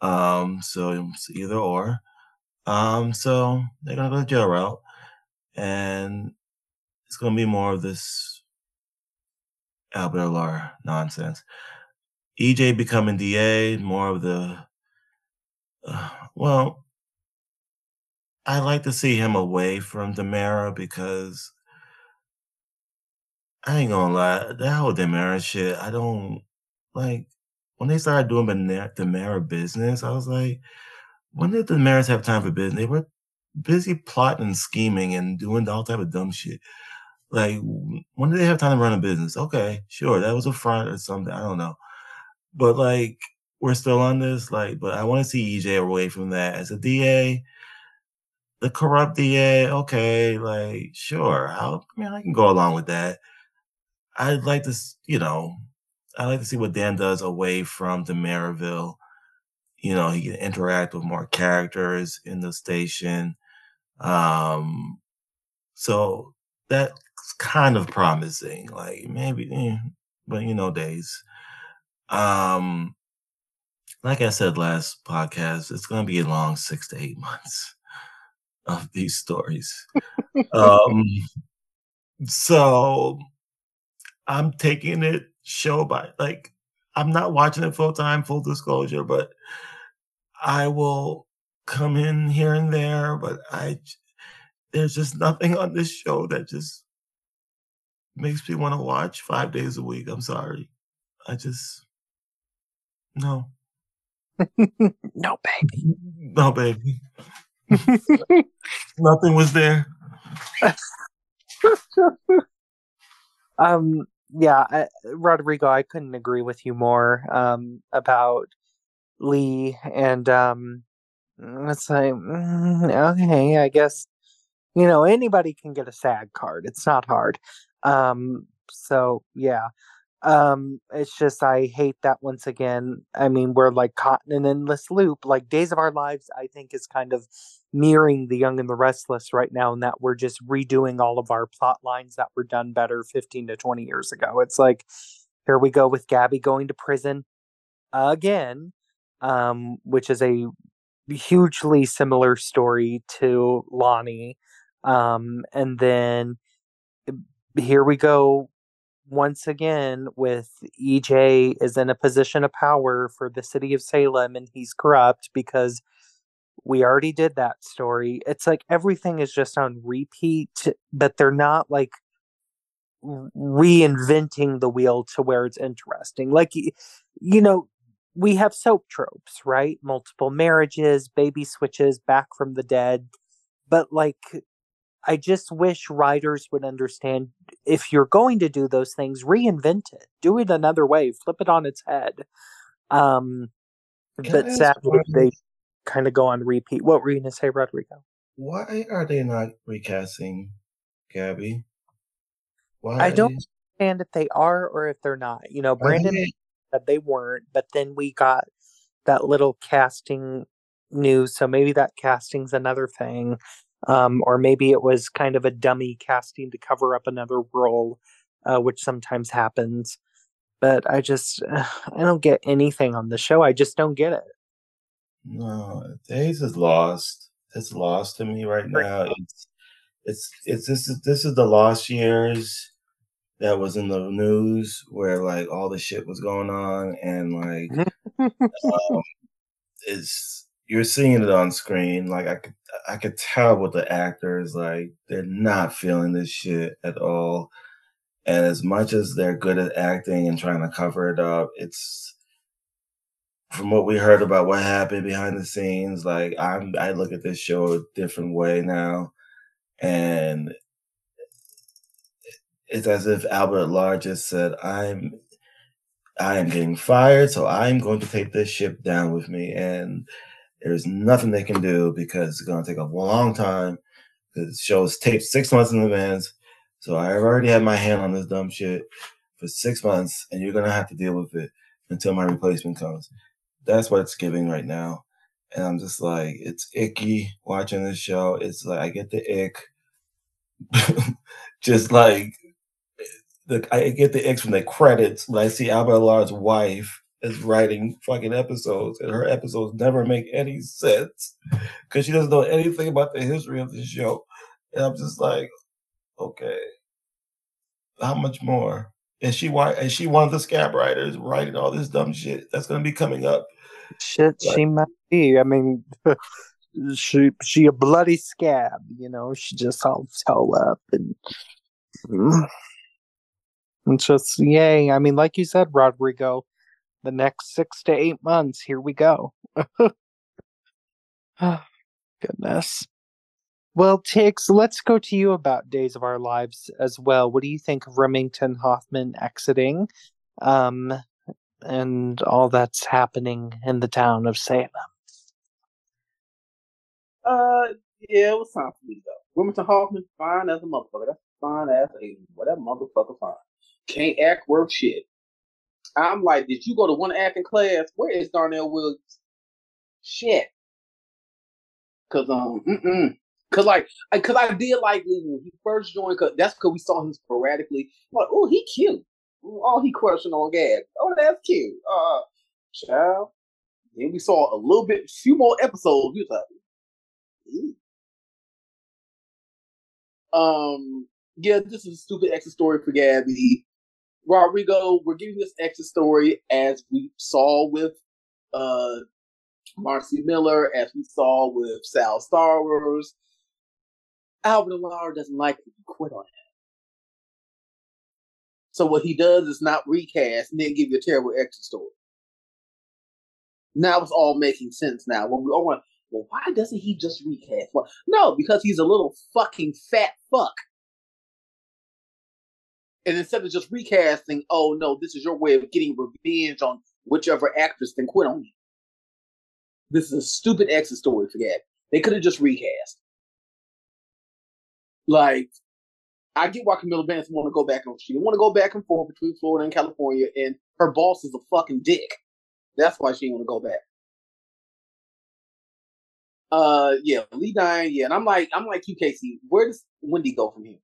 Um, so it's either or. Um, so they're gonna go to jail route. and it's to be more of this Albert Alarr nonsense. EJ becoming DA, more of the uh, well. I like to see him away from DiMera because I ain't gonna lie, that whole DiMera shit, I don't like when they started doing the DiMera business. I was like, when did the DiMeras have time for business? They were busy plotting and scheming and doing all type of dumb shit. Like, when did they have time to run a business? Okay, sure, that was a front or something. I don't know, but like, we're still on this. Like, but I want to see EJ away from that as a DA. The corrupt DA, okay, like sure. I'll, I mean, I can go along with that. I'd like to, you know, I'd like to see what Dan does away from DiMeraville. You know, he can interact with more characters in the station. Um, so that's kind of promising. Like maybe, eh, but you know, days. Um, like I said last podcast, it's going to be a long six to eight months of these stories. um, so I'm taking it show by like I'm not watching it full time, full disclosure, but I will come in here and there, but I there's just nothing on this show that just makes me want to watch five days a week. I'm sorry. I just no. [LAUGHS] no baby. No baby. [LAUGHS] Nothing was there. [LAUGHS] um yeah, I, Rodrigo, I couldn't agree with you more um, about Lee, and um, it's like, mm, okay, I guess you know anybody can get a SAG card. It's not hard. Um, so yeah, um, it's just I hate that once again. I mean, we're like caught in an endless loop. Like Days of Our Lives, I think is kind of mirroring The Young and the Restless right now, in that we're just redoing all of our plot lines that were done better 15 to 20 years ago. It's like here we go with Gabby going to prison again, um, which is a hugely similar story to Lonnie. Um, and then here we go once again with EJ is in a position of power for the city of Salem and he's corrupt because we already did that story. It's like everything is just on repeat, but they're not like reinventing the wheel to where it's interesting. Like you know, we have soap tropes, right? Multiple marriages, baby switches, back from the dead. But like I just wish writers would understand if you're going to do those things, reinvent it. Do it another way, flip it on its head. Um, but sadly, they kind of go on repeat. What were you going to say, Rodrigo? Why are they not recasting Gabby? Why I don't they... understand if they are or if they're not. You know, Brandon they... said they weren't, but then we got that little casting news, so maybe that casting's another thing. Um, or maybe it was kind of a dummy casting to cover up another role, uh, which sometimes happens. But I just, uh, [SIGHS] I don't get anything on the show. I just don't get it. No, Days is lost. It's lost to me right now. It's it's it's this is this is the lost years that was in the news where like all the shit was going on and like [LAUGHS] um, it's you're seeing it on screen. Like I could I could tell with the actors like they're not feeling this shit at all. And as much as they're good at acting and trying to cover it up, it's from what we heard about what happened behind the scenes, like I'm I look at this show a different way now. And it's as if Albert Alarr just said, I'm I am getting fired, so I'm going to take this ship down with me. And there's nothing they can do because it's going to take a long time. The show is taped six months in advance. So I've already had my hand on this dumb shit for six months, and you're going to have to deal with it until my replacement comes that's what it's giving right now. And I'm just like, it's icky watching this show. It's like I get the ick. [LAUGHS] just like the I get the ick from the credits when I see Albert Alarr's wife is writing fucking episodes, and her episodes never make any sense because she doesn't know anything about the history of the show. And I'm just like, okay, how much more? And she and she one of the scab writers writing all this dumb shit that's gonna be coming up. Shit, like, she might be. I mean, [LAUGHS] she she a bloody scab, you know. She just all toe up and. [SIGHS] Mm. It's just yay. I mean, like you said, Rodrigo, the next six to eight months, here we go. oh, [SIGHS] Goodness. Well, Tiggz, let's go to you about Days of Our Lives as well. What do you think of Remington Hoffman exiting um, and all that's happening in the town of Salem? Uh, yeah, it was time for me to go. Remington Hoffman, fine as a motherfucker. That's fine as a whatever motherfucker fine. Can't act worth shit. I'm like, did you go to one acting class? Where is Darnell Williams? Shit. Cause um, mm-mm. Cause like, cause I did like when he first joined. Cause that's because we saw him sporadically. I'm like, oh, he cute. Oh, he crushing on Gab. Oh, that's cute. Uh, child. Then we saw a little bit, few more episodes. Was like, um, yeah, this is a stupid exit story for Gabby. Rodrigo, we're giving this exit story as we saw with uh Marci Miller, as we saw with Sal Star Wars. Albert Alarr doesn't like. He quit on it. So what he does is not recast and then give you a terrible exit story. Now it's all making sense now. When we all want, well, why doesn't he just recast? Well, no, because he's a little fucking fat fuck. And instead of just recasting, oh no, this is your way of getting revenge on whichever actress then quit on you. This is a stupid exit story for that. They could have just recast. Like, I get why Camila Banus want to go back and she want to go back and forth between Florida and California, and her boss is a fucking dick. That's why she didn't want to go back. Uh, yeah, Lee Dine, yeah, and I'm like, I'm like you, Casey. Where does Wendy go from here?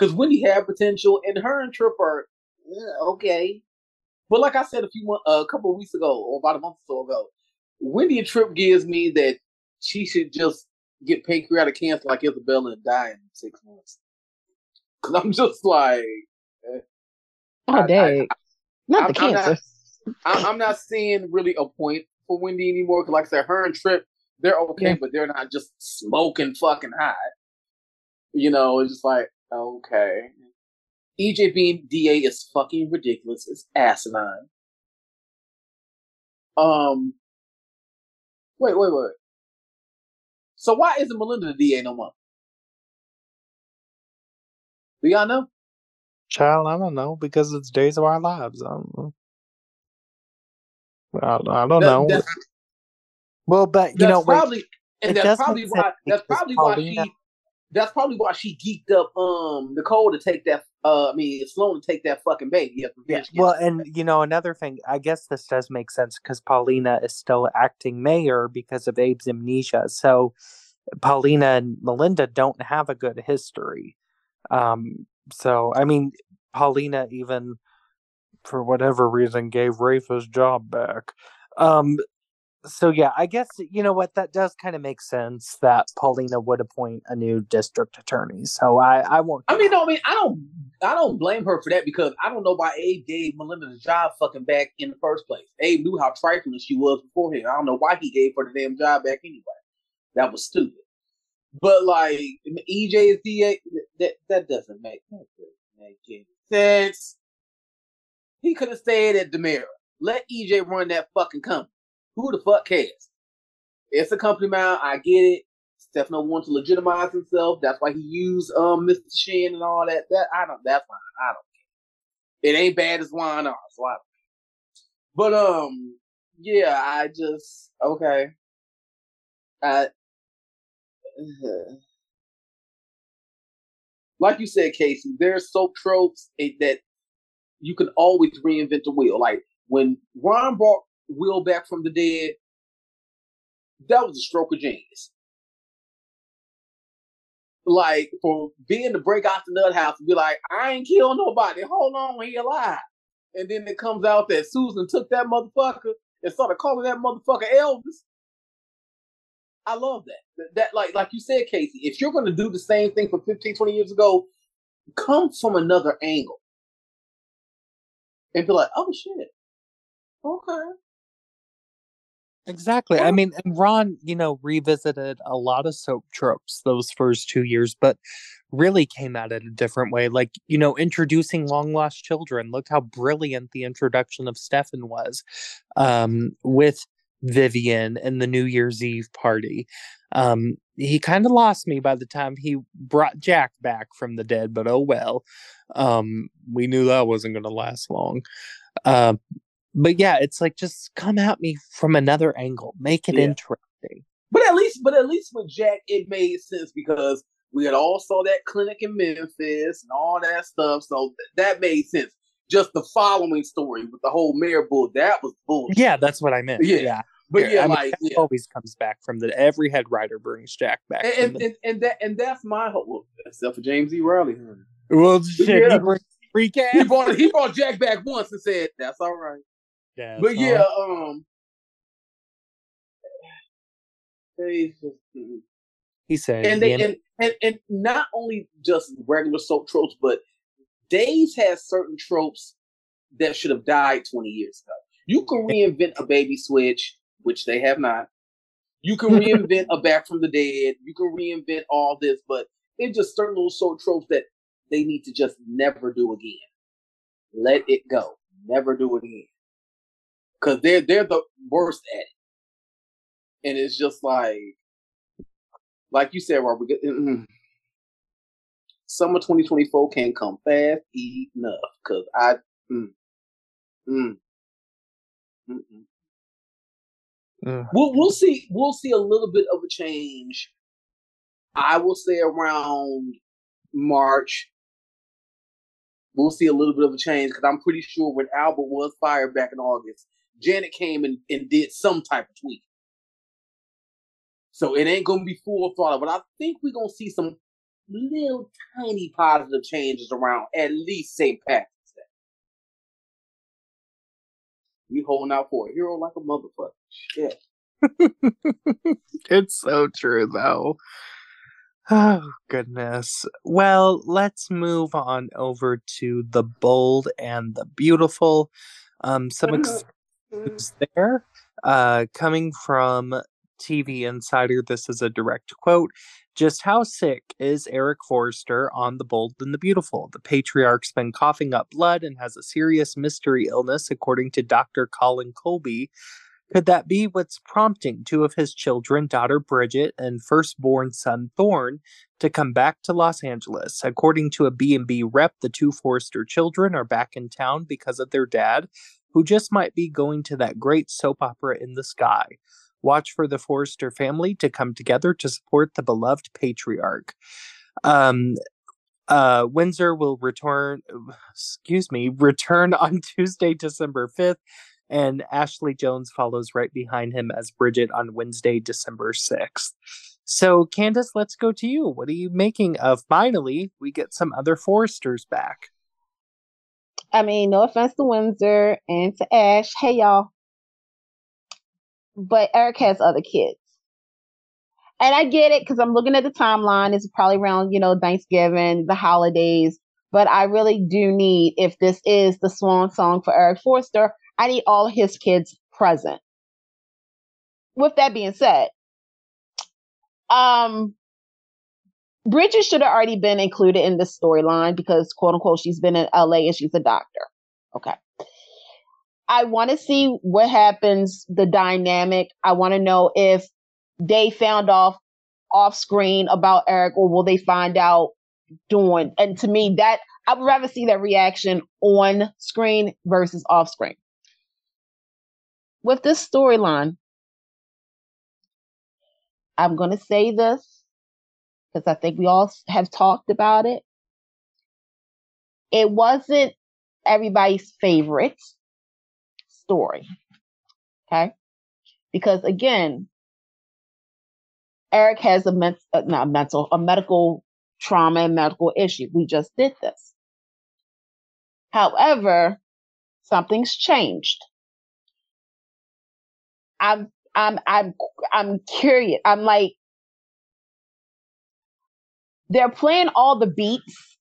Because Wendy had potential, and her and Trip are yeah, okay. But like I said a few uh, a couple of weeks ago, or about a month or so ago, Wendy and Trip gives me that she should just get pancreatic cancer like Isabella and die in six months. [LAUGHS] Cause I'm just like, eh. oh dang, not the I'm, cancer. I'm not, I'm not seeing really a point for Wendy anymore. Cause like I said, her and Trip, they're okay, yeah. but they're not just smoking fucking hot. You know, it's just like okay. EJ being DA is fucking ridiculous. It's asinine. Um. Wait, wait, wait. So why isn't Melinda the DA no more? Do y'all know? Child, I don't know because it's Days of Our Lives. I don't know. I, I don't that, know. well, but you know, probably, wait, and that's probably why. That's probably why she. That's probably why she geeked up um Nicole to take that. Uh, I mean, Sloan to take that fucking baby. Yeah. Well, and you know another thing. I guess this does make sense because Paulina is still acting mayor because of Abe's amnesia. So Paulina and Melinda don't have a good history. Um, so I mean, Paulina even for whatever reason gave Rafe his job back. Um, so yeah, I guess you know what that does kind of make sense that Paulina would appoint a new district attorney. So I I won't. I mean, no, I mean, I don't I don't blame her for that because I don't know why Abe gave Melinda the job fucking back in the first place. Abe knew how trifling she was beforehand. I don't know why he gave her the damn job back anyway. That was stupid. But like EJ is DA, that that doesn't make that doesn't make any sense. He could have stayed at DiMera. Let EJ run that fucking company. Who the fuck cares? It's a company man. I get it. Stefano wanted to legitimize himself. That's why he used um Mr. Shin and all that. That I don't. That's fine. I don't care. It ain't bad as wine are. So I. But um, yeah. I just okay. I [SIGHS] like you said, Casey, there's soap tropes that you can always reinvent the wheel. Like when Ron brought Will back from the dead, that was a stroke of genius. Like for Ben to break out the nut house and be like, I ain't kill nobody. Hold on, he alive. And then it comes out that Susan took that motherfucker and started calling that motherfucker Elvis. I love that. that. That like like you said, Casey, if you're gonna do the same thing from 15, 20 years ago, come from another angle. And be like, oh shit. Okay. Exactly. I mean, and Ron, you know, revisited a lot of soap tropes those first two years, but really came at it a different way. Like, you know, introducing long lost children. Look how brilliant the introduction of Stefan was um, with Vivian and the New Year's Eve party. Um, he kind of lost me by the time he brought Jack back from the dead, but oh well. Um, we knew that wasn't going to last long. Uh, but yeah, it's like just come at me from another angle, make it yeah. interesting. But at least, but at least with Jack, it made sense because we had all saw that clinic in Memphis and all that stuff, so th- that made sense. Just the following story with the whole mayor bull, that was bullshit. Yeah, that's what I meant. Yeah, yeah. but yeah, I mean, like yeah. always comes back from the every head writer brings Jack back, and and, the, and, and, that and that's my hope, well, except for James E. Reilly. Well, shit, yeah. he brings. He brought he brought Jack back once and said that's all right. But yeah, um, [SIGHS] he said, and they and, and and not only just regular soap tropes, but Days has certain tropes that should have died twenty years ago. You can reinvent a baby switch, which they have not. You can [LAUGHS] reinvent a back from the dead. You can reinvent all this, but it's just certain little soap tropes that they need to just never do again. Let it go. Never do it again because they're they're the worst at it, and it's just like, like you said, Robert. Mm, summer 2024 can't come fast enough because I, mm, mm, mm. we'll we'll see we'll see a little bit of a change. I will say around March, we'll see a little bit of a change because I'm pretty sure when Albert was fired back in August, Janet came and, and did some type of tweak. So it ain't gonna be full throttle, but I think we're gonna see some little tiny positive changes around at least St. Patrick's Day. We holding out for a hero like a motherfucker. Shit. [LAUGHS] it's so true though. Oh goodness. Well, let's move on over to the bold and the beautiful. Um, some ex- [LAUGHS] who's there. Uh, coming from TV Insider, this is a direct quote. Just how sick is Eric Forrester on The Bold and the Beautiful? The patriarch's been coughing up blood and has a serious mystery illness, according to Dr. Colin Colby. Could that be what's prompting two of his children, daughter Bridget and firstborn son Thorne, to come back to Los Angeles? According to a B&B rep, the two Forrester children are back in town because of their dad, who just might be going to that great soap opera in the sky. Watch for the Forrester family to come together to support the beloved patriarch. Um, uh, Winsor will return, excuse me, return on [LAUGHS] Tuesday, December 5th, and Ashley Jones follows right behind him as Bridget on Wednesday, December 6th. So, Candice, let's go to you. What are you making of finally we get some other Forresters back? I mean, no offense to Winsor and to Ash. Hey, y'all. But Eric has other kids. And I get it because I'm looking at the timeline. It's probably around, you know, Thanksgiving, the holidays. But I really do need, if this is the swan song for Eric Forrester, I need all his kids present. With that being said, um, Bridget should have already been included in this storyline because, quote unquote, she's been in LA and she's a doctor. Okay. I want to see what happens, the dynamic. I want to know if they found off off screen about Eric or will they find out doing. And to me, that I would rather see that reaction on screen versus off screen. With this storyline, I'm going to say this because I think we all have talked about it. It wasn't everybody's favorite story. Okay. Because again, Eric has a men- uh, not mental, a medical trauma and medical issue. We just did this. However, something's changed. I'm I'm I'm I'm curious. I'm like they're playing all the beats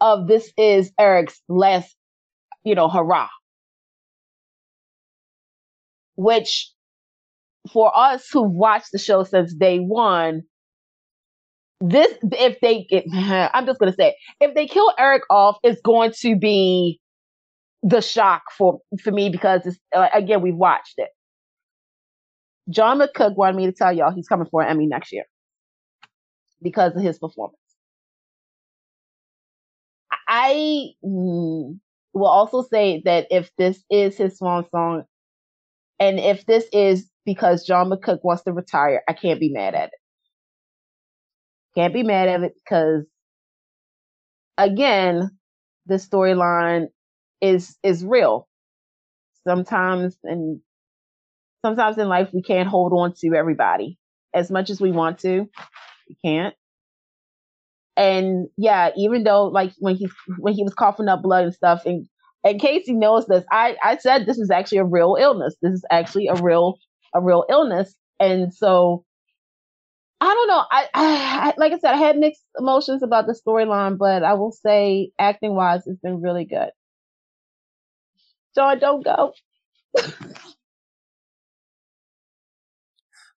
of this is Eric's last, you know, hurrah. Which for us who've watched the show since day one, this if they get [LAUGHS] I'm just gonna say if they kill Eric off, it's going to be the shock for for me because it's again we've watched it. John McCook wanted me to tell y'all he's coming for an Emmy next year because of his performance. I mm, will also say that if this is his swan song, and if this is because John McCook wants to retire, I can't be mad at it. Can't be mad at it because, again, the storyline is is real. Sometimes and sometimes in life we can't hold on to everybody as much as we want to. We can't. And yeah, even though like when he when he was coughing up blood and stuff, and and Casey knows this, I I said this is actually a real illness. This is actually a real a real illness, and so I don't know. I, [SIGHS] I, like I said, I had mixed emotions about the storyline, but I will say acting wise, it's been really good. John, don't go. [LAUGHS]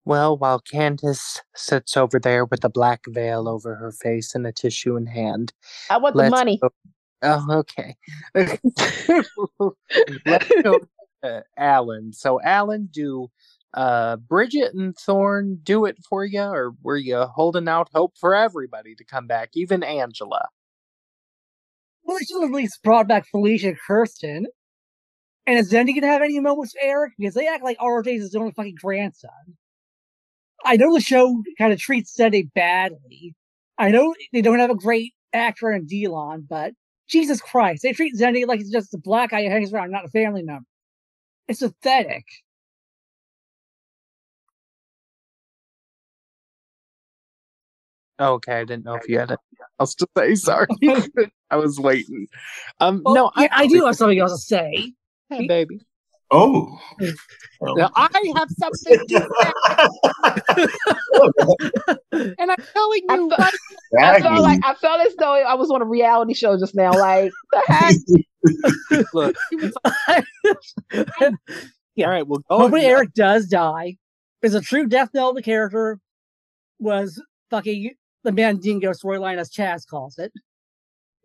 Well, while Candice sits over there with a black veil over her face and a tissue in hand, I want the money. Go- oh, okay. [LAUGHS] let's go to Alan. So, Alan, do uh, Bridget and Thorne do it for you, or were you holding out hope for everybody to come back, even Angela? Well, they should at least brought back Felicia Kristen. And is Zende gonna have any moments with Eric? Because they act like RJ is his own fucking grandson. I know the show kind of treats Zende badly. I know they don't have a great actor in Delon, but Jesus Christ, they treat Zende like he's just a black guy who hangs around, not a family member. It's pathetic. Okay, I didn't know if you had it else to say. Sorry, [LAUGHS] [LAUGHS] I was waiting. Um, Well, no, yeah, I, do have something else to say. Hey, baby. Oh. Now, I have something to say, [LAUGHS] and I'm telling you fe- right [LAUGHS] I felt like I felt as though I was on a reality show just now. Like the heck? [LAUGHS] Look, he Yeah. all right. Well, go Hopefully ahead. Eric does die. Because a true death knell of the character was fucking the Mandingo storyline, as Chaz calls it.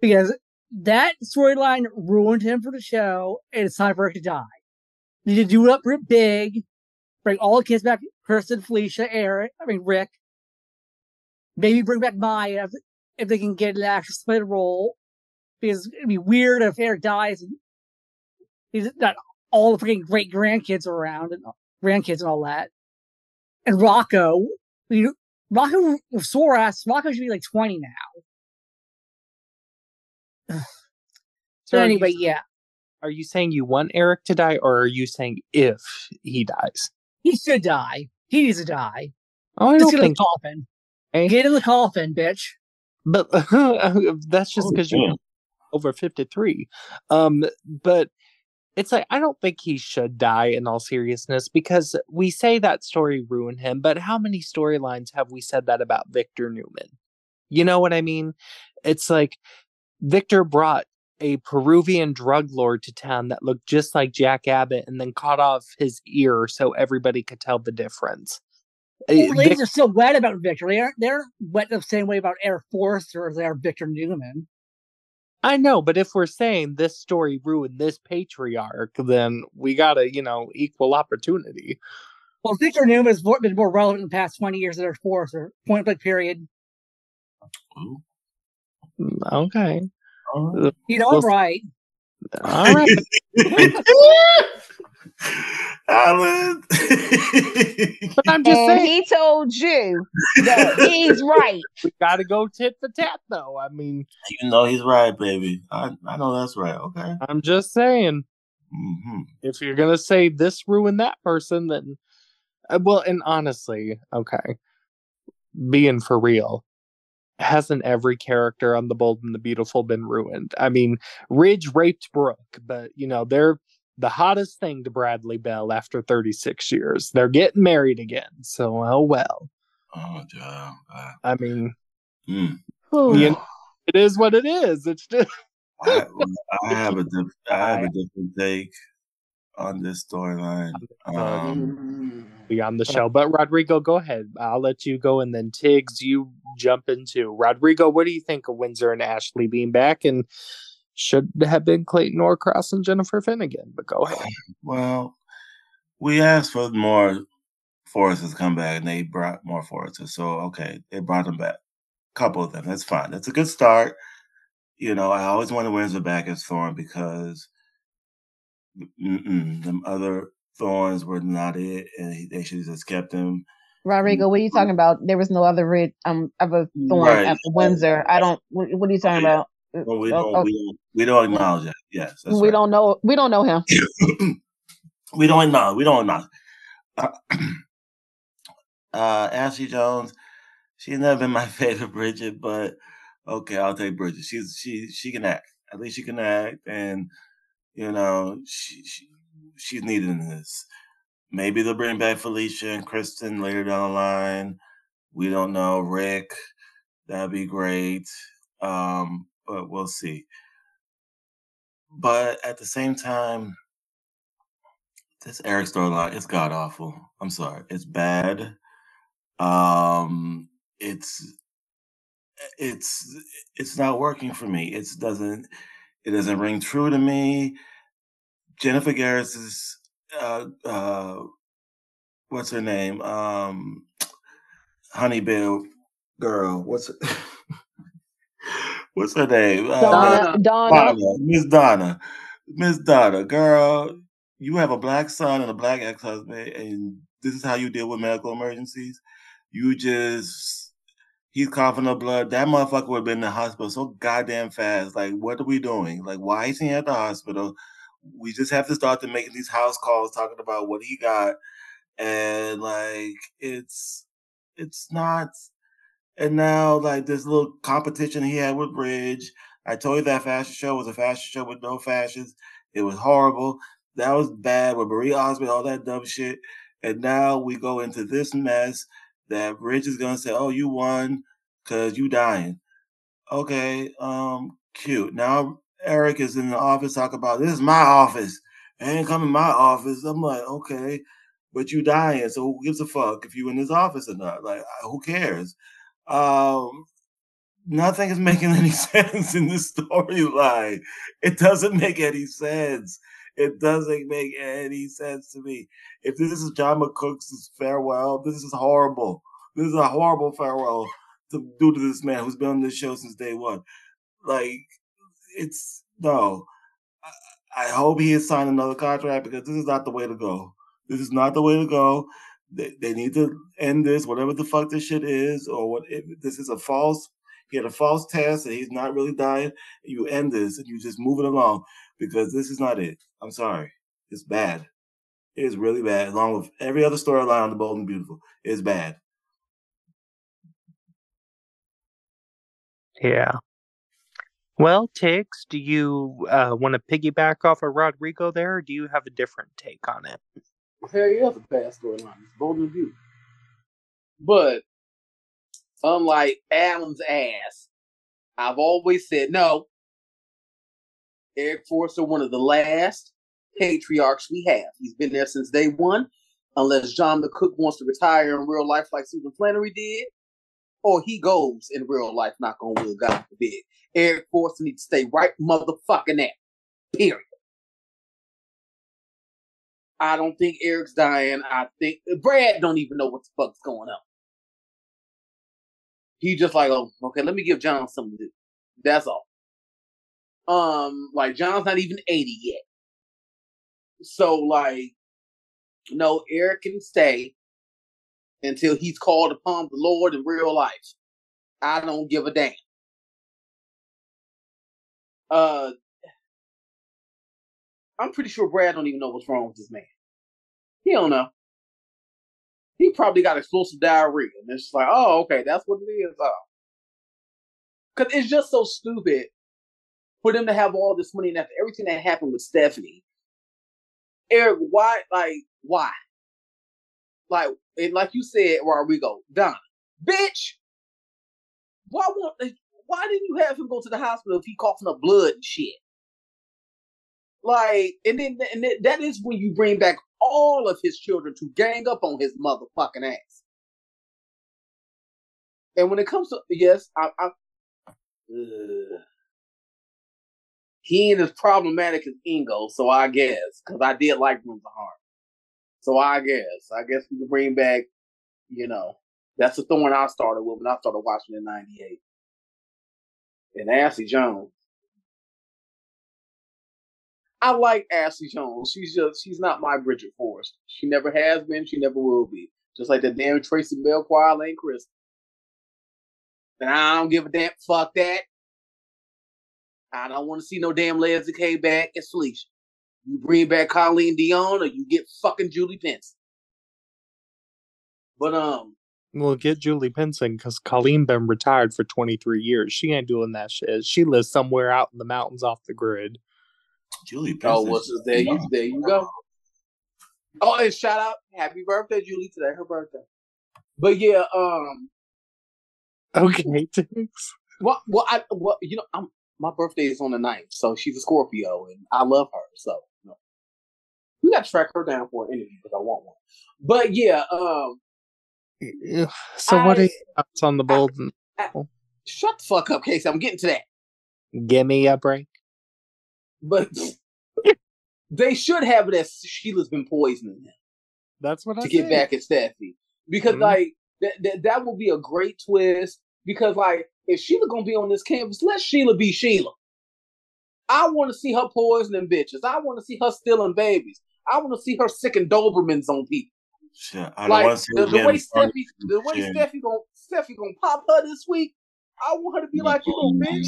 Because that storyline ruined him for the show, and it's time for Eric to die. Need to do it up real big, bring all the kids back, Kristen, Felicia, Eric, I mean Rick. Maybe bring back Maya if, if they can get an to the role. Because it'd be weird if Eric dies and he's not all the freaking great grandkids around and grandkids and all that. And Rocco, you Rocco with sore ass, Rocco should be like 20 now. [SIGHS] So But are you- anyway, yeah, are you saying you want Eric to die, or are you saying if he dies? he should die. He needs to die. Oh, I Just don't get in think. the coffin. Eh? Get in the coffin, bitch. But [LAUGHS] that's just Oh, because you're over 53. Um, but it's like I don't think he should die in all seriousness because we say that story ruined him, but how many storylines have we said that about Victor Newman? You know what I mean? It's like Victor brought a Peruvian drug lord to town that looked just like Jack Abbott and then cut off his ear so everybody could tell the difference. Uh, Well, ladies Vic- are still wet about Victor. They aren't, they're wet the same way about Eric Forrester as they are Victor Newman. I know, but if we're saying this story ruined this patriarch, then we gotta, you know, equal opportunity. Well, Victor Newman has been more relevant in the past 20 years than Eric Forrester. Point blank period. Mm, Okay. All right. You know, Well, I'm right. All right. [LAUGHS] Alan. [LAUGHS] But I'm just And saying he told you that he's [LAUGHS] right. we gotta go tit for tat though. I mean, you know he's right, baby. I, I know that's right. Okay. I'm just saying hmm if you're gonna say this ruined that person, then uh, well, and honestly, okay, being for real, hasn't every character on The Bold and the Beautiful been ruined? I mean, Ridge raped Brooke, but you know they're the hottest thing to Bradley Bell after 36 years. They're getting married again. So, oh well. Oh, yeah. Uh, I mean, mm. you know, it is what it is. It's just. I, I have a diff- I have a [LAUGHS] different take on this storyline. Um, on the show, but Rodrigo, go ahead. I'll let you go, and then Tiggz, you jump into Rodrigo. What do you think of Winsor and Ashley being back? And should have been Clayton Norcross and Jennifer Finnigan, but go ahead. Well, we asked for more Forresters to come back, and they brought more Forresters. So okay, they brought them back. A couple of them. That's fine. That's a good start. You know, I always wanted Winsor back as Thorne because mm-mm, them other Thornes were not it, and they should have just kept him. Rodrigo, what are you talking about? There was no other red um of a thorn right. at Winsor. I don't. What, what are you talking about? Well, we don't, oh, we don't, we don't acknowledge that. Yes, we right. don't know. We don't know him. [COUGHS] we don't know. We don't know. Uh, [COUGHS] uh, Ashley Jones, she's never been my [LAUGHS] favorite Bridget, but okay, I'll take Bridget. She's she she can act. At least she can act, and you know she, she she's needed in this. Maybe they'll bring back Felicia and Kristen later down the line. We don't know. Rick, that'd be great. Um, but we'll see. But at the same time, this Eric storyline is god awful. I'm sorry, it's bad. Um, it's it's it's not working for me. It doesn't it doesn't ring true to me. Jennifer Gareis's uh, uh, what's her name? Um, Honey Bill girl. What's her, [LAUGHS] what's her name? Donna. Uh, Donna. Miss Donna. Miss Donna. Girl, you have a black son and a black ex-husband, and this is how you deal with medical emergencies. You just he's coughing up blood. That motherfucker would have been in the hospital so goddamn fast. Like, what are we doing? Like, why is he at the hospital? We just have to start to making these house calls talking about what he got and like it's it's not and now like this little competition he had with bridge i told you that fashion show was a fashion show with no fashions. It was horrible. That was bad with marie osmond all that dumb shit and now we go into this mess that bridge is gonna say oh you won because you dying. Okay um cute. Now Eric is in the office talking about this is my office. I ain't coming my office. I'm like, okay, but you dying, so who gives a fuck if you in this office or not? Like, who cares? Um, nothing is making [LAUGHS] any sense in this storyline. It doesn't make any sense. It doesn't make any sense to me. If this is John McCook's farewell, this is horrible. This is a horrible farewell to do to this man who's been on this show since day one. Like, it's no. I, hope he has signed another contract because this is not the way to go. This is not the way to go. They, they need to end this, whatever the fuck this shit is, or what. If this is a false. He had a false test, and he's not really dying. You end this, and you just move it along because this is not it. I'm sorry, it's bad. It is really bad, along with every other storyline on the Bold and Beautiful. It's bad. Yeah. Well, Tiggz, do you uh, want to piggyback off of Rodrigo there, or do you have a different take on it? Hell yeah, it's a bad storyline. It's bold and beautiful. But unlike Adam's ass, I've always said no. Eric Forrester, one of the last patriarchs we have. He's been there since day one. Unless John McCook wants to retire in real life like Susan Flannery did, or he goes in real life, not on will, God forbid. Eric Forrester needs to stay right motherfucking there. Period. I don't think Eric's dying. I think Brad don't even know what the fuck's going on. He just like, oh, okay, let me give John something to do. That's all. Um, like John's not even 80 yet. So like, no, Eric can stay until he's called upon the Lord in real life. I don't give a damn. Uh, I'm pretty sure Brad don't even know what's wrong with this man. He don't know. He probably got explosive diarrhea, and it's like, oh, okay, that's what it is. Oh. Cause it's just so stupid for them to have all this money and after everything that happened with Stephanie, Eric, why? Like, why? Like, and like you said, Rodrigo, Donna, bitch. Why won't? Why didn't you have him go to the hospital if he coughing up blood and shit? Like, and then and that is when you bring back all of his children to gang up on his motherfucking ass. And when it comes to yes, I, I uh, he ain't as problematic as Ingo, so I guess because I did like Rooms of Harm. So I guess I guess we can bring back, you know, that's the Thorne I started with when I started watching in '98. And Ashley Jones, I like Ashley Jones. She's just she's not my Bridget Forrest. She never has been. She never will be. Just like the damn Tracy Bell Choir Lane Chris. And I don't give a damn. Fuck that. I don't want to see no damn Lesli Kay back as Felicia. You bring back Colleen Dion or you get fucking Julie Pence. But um We'll get Julie Pinson because Colleen been retired for 23 years. She ain't doing that shit. She lives somewhere out in the mountains off the grid. Julie Pence. Oh, Pinson. what's there you there you go. Oh, and shout out, happy birthday, Julie, today, her birthday. But yeah, um, Okay, [LAUGHS] thanks. well, well, I, well, you know, I'm my birthday is on the 9th, so she's a Scorpio, and I love her, so you know. We got to track her down for an interview because I want one. But yeah, um, So, what are your thoughts on the Bolden? shut the fuck up, Casey. I'm getting to that. Give me a break. But [LAUGHS] they should have it as Sheila's been poisoning them. That's what I to get back at Steffy because Mhm. like that, that that will be a great twist because like if Sheila gonna be on this campus, let Sheila be Sheila. I want to see her poisoning bitches. I want to see her stealing babies. I want to see her sicking Dobermans on people. Shit, I Like want to see the, the way Steffy, the way shit. Steffy gonna Steffy gonna pop her this week. I want her to be like, you know, bitch.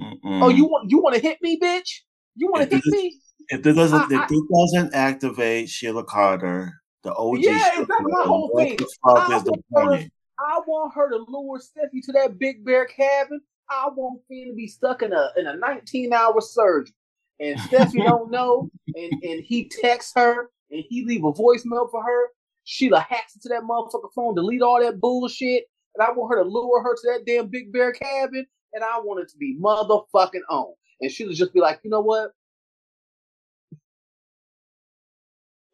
Mm-mm. Oh, you want you want to hit me, bitch? You want to hit this- me? If this doesn't, I- if this doesn't activate Sheila Carter, the OG, Yeah, exactly my whole thing. I want her- I want her to lure Steffy to that big bear cabin. I want Finn to be stuck in a in a 19 hour surgery. And Steffy [LAUGHS] don't know, and, and he texts her and he leave a voicemail for her. Sheila hacks into that motherfucker phone, delete all that bullshit, and I want her to lure her to that damn big bear cabin, and I want it to be motherfucking on. And Sheila just be like, you know what?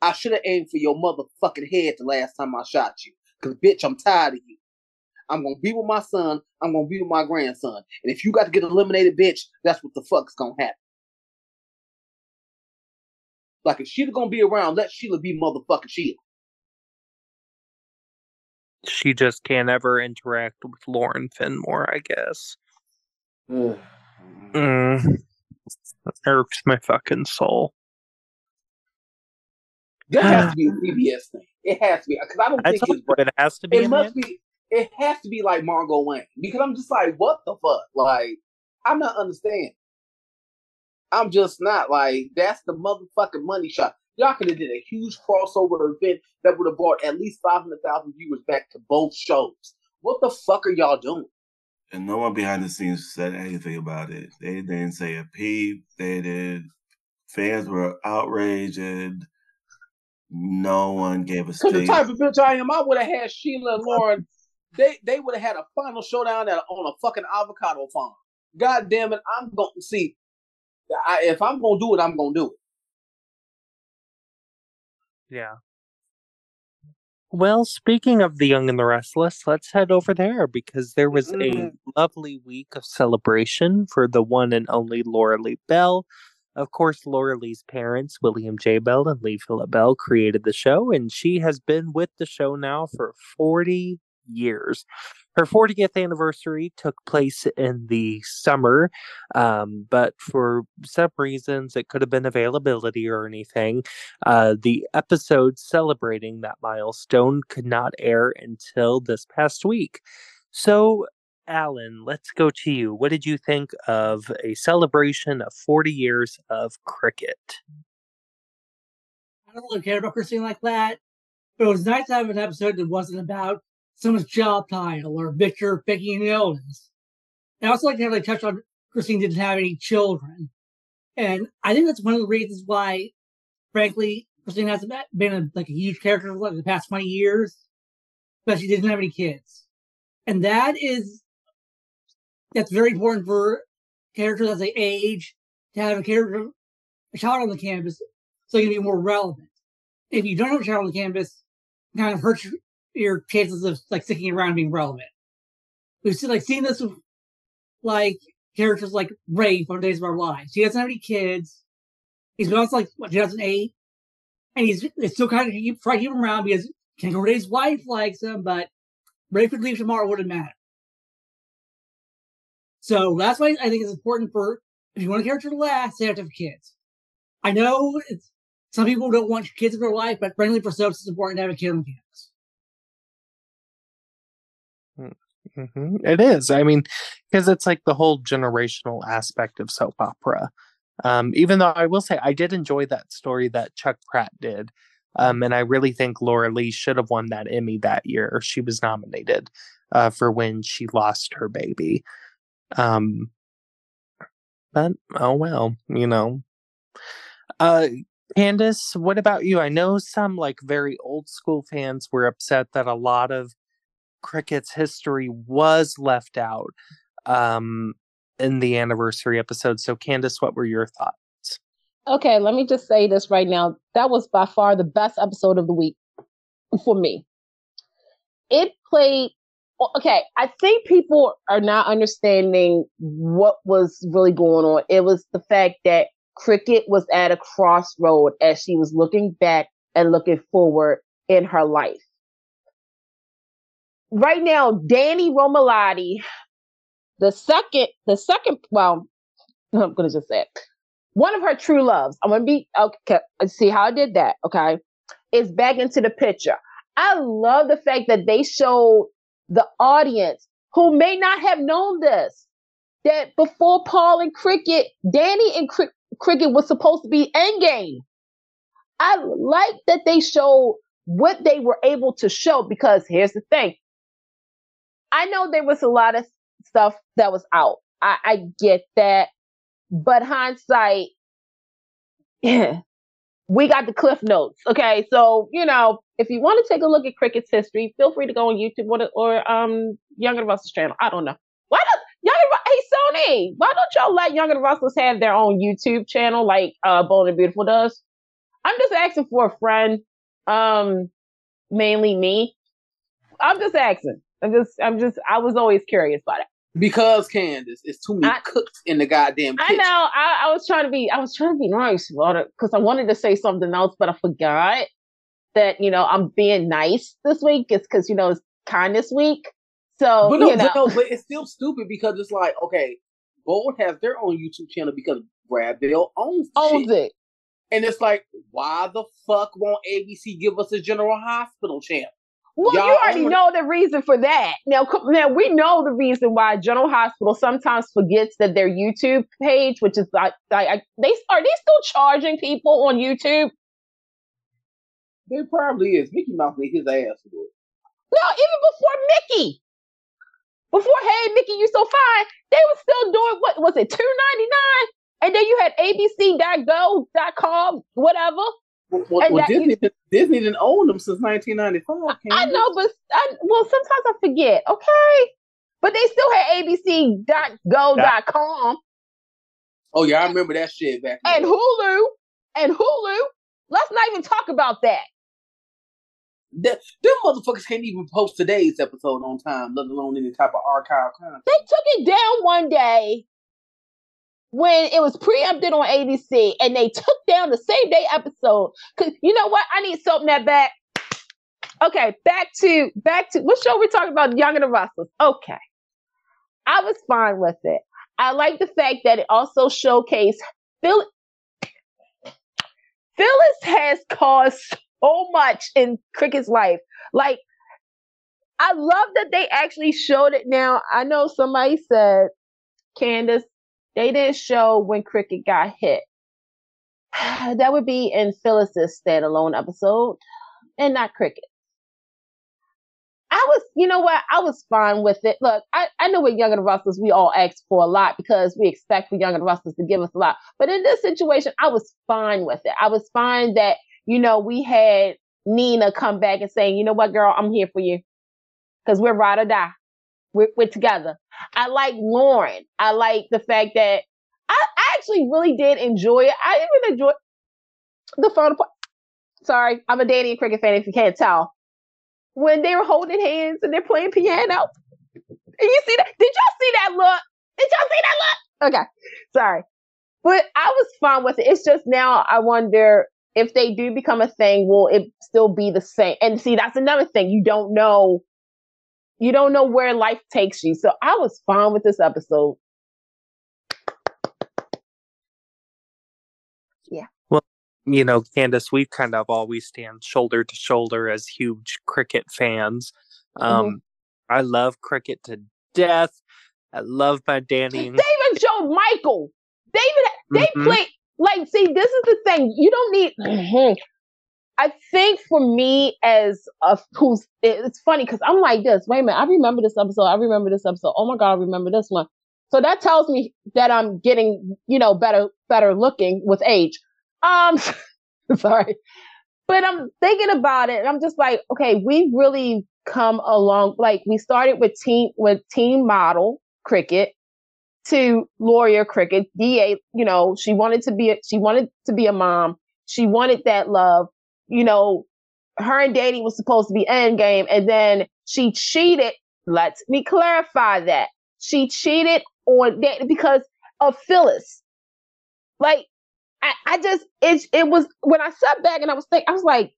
I should have aimed for your motherfucking head the last time I shot you. Cause bitch, I'm tired of you. I'm gonna be with my son. I'm gonna be with my grandson. And if you got to get eliminated, bitch, that's what the fuck's gonna happen. Like if Sheila gonna be around, let Sheila be motherfucking Sheila. She just can't ever interact with Lauren Fenmore, I guess. [SIGHS] Mm. That irks my fucking soul. That has to be a [SIGHS] PBS thing. It has to be because I don't I think it's, you it has to be. it must man. be. It has to be like Margot Wayne because I'm just like, what the fuck? Like, I'm not understanding. I'm just not like that's the motherfucking money shot. Y'all could have did a huge crossover event that would have brought at least five hundred thousand viewers back to both shows. What the fuck are y'all doing? And no one behind the scenes said anything about it. They didn't say a peep. They did. Fans were outraged, and no one gave a Because the type of bitch I am, I would have had Sheila and Lauren. They they would have had a final showdown at, on a fucking avocado farm. God damn it! I'm going to see. I, if I'm gonna do it, I'm gonna do it. Yeah. Well, speaking of the young and the restless, let's head over there because there was a Mhm. lovely week of celebration for the one and only Lauralee Bell. Of course, Lauralee's parents, William J. Bell and Lee Phillip Bell, created the show, and she has been with the show now for 40 years. Her 40th anniversary took place in the summer, um, but for some reasons, it could have been availability or anything. Uh, the episode celebrating that milestone could not air until this past week. So, Alan, let's go to you. What did you think of a celebration of 40 years of cricket? I don't really care about Christine like that, but it was nice to have an episode that wasn't about someone's job title or Victor picking an illness. I also like to have like touch on Christine didn't have any children. And I think that's one of the reasons why, frankly, Christine hasn't been a, like a huge character for like the past 20 years, but she doesn't have any kids. And that is, that's very important for characters as they age to have a character, a child on the canvas so you can be more relevant. If you don't have a child on the canvas, kind of hurts your, chances of like sticking around being relevant. We've seen like seen this with like characters like Ray from Days of Our Lives. He doesn't have any kids. He's been on like what 2008, and he's still kind of keep, trying to keep him around because Ray's wife likes him, but Ray could leave tomorrow, wouldn't matter. So that's why I think it's important for if you want a character to last, they have to have kids. I know some people don't want kids in their life, but frankly, for soaps, it's important to have a kid on campus. Mm-hmm. It is. I mean, because it's like the whole generational aspect of soap opera. Um, even though I will say I did enjoy that story that Chuck Pratt did. Um, and I really think Lauralee should have won that Emmy that year. She was nominated uh, for when she lost her baby. Um, but oh well, you know. Uh, Candice, what about you? I know some like very old school fans were upset that a lot of Cricket's history was left out um, in the anniversary episode. So, Candice, what were your thoughts? Okay, let me just say this right now. That was by far the best episode of the week for me. It played okay, I think people are not understanding what was really going on. It was the fact that Cricket was at a crossroad as she was looking back and looking forward in her life. Right now, Danny Romalotti, the second, the second, well, [LAUGHS] I'm gonna just say it. One of her true loves. I'm gonna be okay. See how I did that. Okay, is back into the picture. I love the fact that they showed the audience who may not have known this that before Paul and Cricket, Danny and Cr- Cricket was supposed to be endgame. I like that they showed what they were able to show because here's the thing. I know there was a lot of stuff that was out. I, I get that. But hindsight, [LAUGHS] we got the cliff notes. Okay. So, you know, if you want to take a look at cricket's history, feel free to go on YouTube or, or um Younger Russell's channel. I don't know. Why don't Younger Hey Sony, why don't y'all let Younger Russells have their own YouTube channel like uh Bold and Beautiful does? I'm just asking for a friend. Um mainly me. I'm just asking. I'm just I'm just I was always curious about it. Because Candice, it's too many I- cooks in the goddamn Kitchen. I know. I, I was trying to be. I was trying to be nice about it because I wanted to say something else, but I forgot that you know I'm being nice this week. It's because you know it's kindness week. So But no, you know, but no, but it's still stupid because it's like, okay, Bold has their own YouTube channel because Brad Bell owns owns shit. it. And it's like, why the fuck won't ABC give us a General Hospital channel? Well, Y'all you already own- know the reason for that. Now, now we know the reason why General Hospital sometimes forgets that their YouTube page, which is like, like they are they still charging people on YouTube? It probably is. Mickey Mouse made his ass for it. No, even before Mickey. Before Hey Mickey, you so fine, they were still doing what was it, two ninety nine? And then you had abc.go.com, whatever. Well, well, well, that Disney, Disney didn't own them since 1995. I Candice. know, but I, well, sometimes I forget. Okay, but they still had abc.go.com Oh yeah, I remember that shit back. and. Hulu and Hulu. Let's not even talk about that. That, them motherfuckers can't even post today's episode on time, let alone any type of archive content. They took it down one day when it was preempted on ABC, and they took down the same day episode. Cause you know what? I need something that back. Okay, back to back to what show we're talking about? Young and the Restless. Okay, I was fine with it. I like the fact that it also showcased Phil. Phyllis has caused so much in Cricket's life. Like, I love that they actually showed it now. I know somebody said, Candice, they didn't show when Cricket got hit. [SIGHS] that would be in Phyllis's standalone episode and not Cricket. I was, you know what? I was fine with it. Look, I, I know with Young and the Restless, we all ask for a lot because we expect for Young and the Restless to give us a lot. But in this situation, I was fine with it. I was fine that you know, we had Nina come back and saying, you know what, girl, I'm here for you. Cause we're ride or die. We're, we're together. I like Lauren. I like the fact that I, I actually really did enjoy it. I even enjoyed the photo part. Sorry, I'm a Danny and Cricket fan if you can't tell. When they were holding hands and they're playing piano. And you see that? Did y'all see that look? Did y'all see that look? Okay. Sorry. But I was fine with it. It's just now I wonder if they do become a thing, will it still be the same? And see, that's another thing. You don't know. You don't know where life takes you. So I was fine with this episode. Yeah. Well, you know, Candice, we've kind of always stand shoulder to shoulder as huge cricket fans. Um, mm-hmm. I love cricket to death. I love my Danny. They even showed Michael. They even they mm-hmm. play like. See, this is the thing. You don't need. [CLEARS THROAT] I think for me as a who's it's funny because I'm like this. Wait a minute, I remember this episode. I remember this episode. Oh my god, I remember this one. So that tells me that I'm getting, you know, better better looking with age. Um, [LAUGHS] sorry, but I'm thinking about it, and I'm just like, okay, we really come along. Like we started with team with team model cricket to lawyer cricket. Da, you know, she wanted to be a, she wanted to be a mom. She wanted that love. You know, her and Danny was supposed to be end game, and then she cheated. Let me clarify that she cheated on Danny because of Phyllis. Like, I, I just it it was when I sat back and I was thinking, I was like,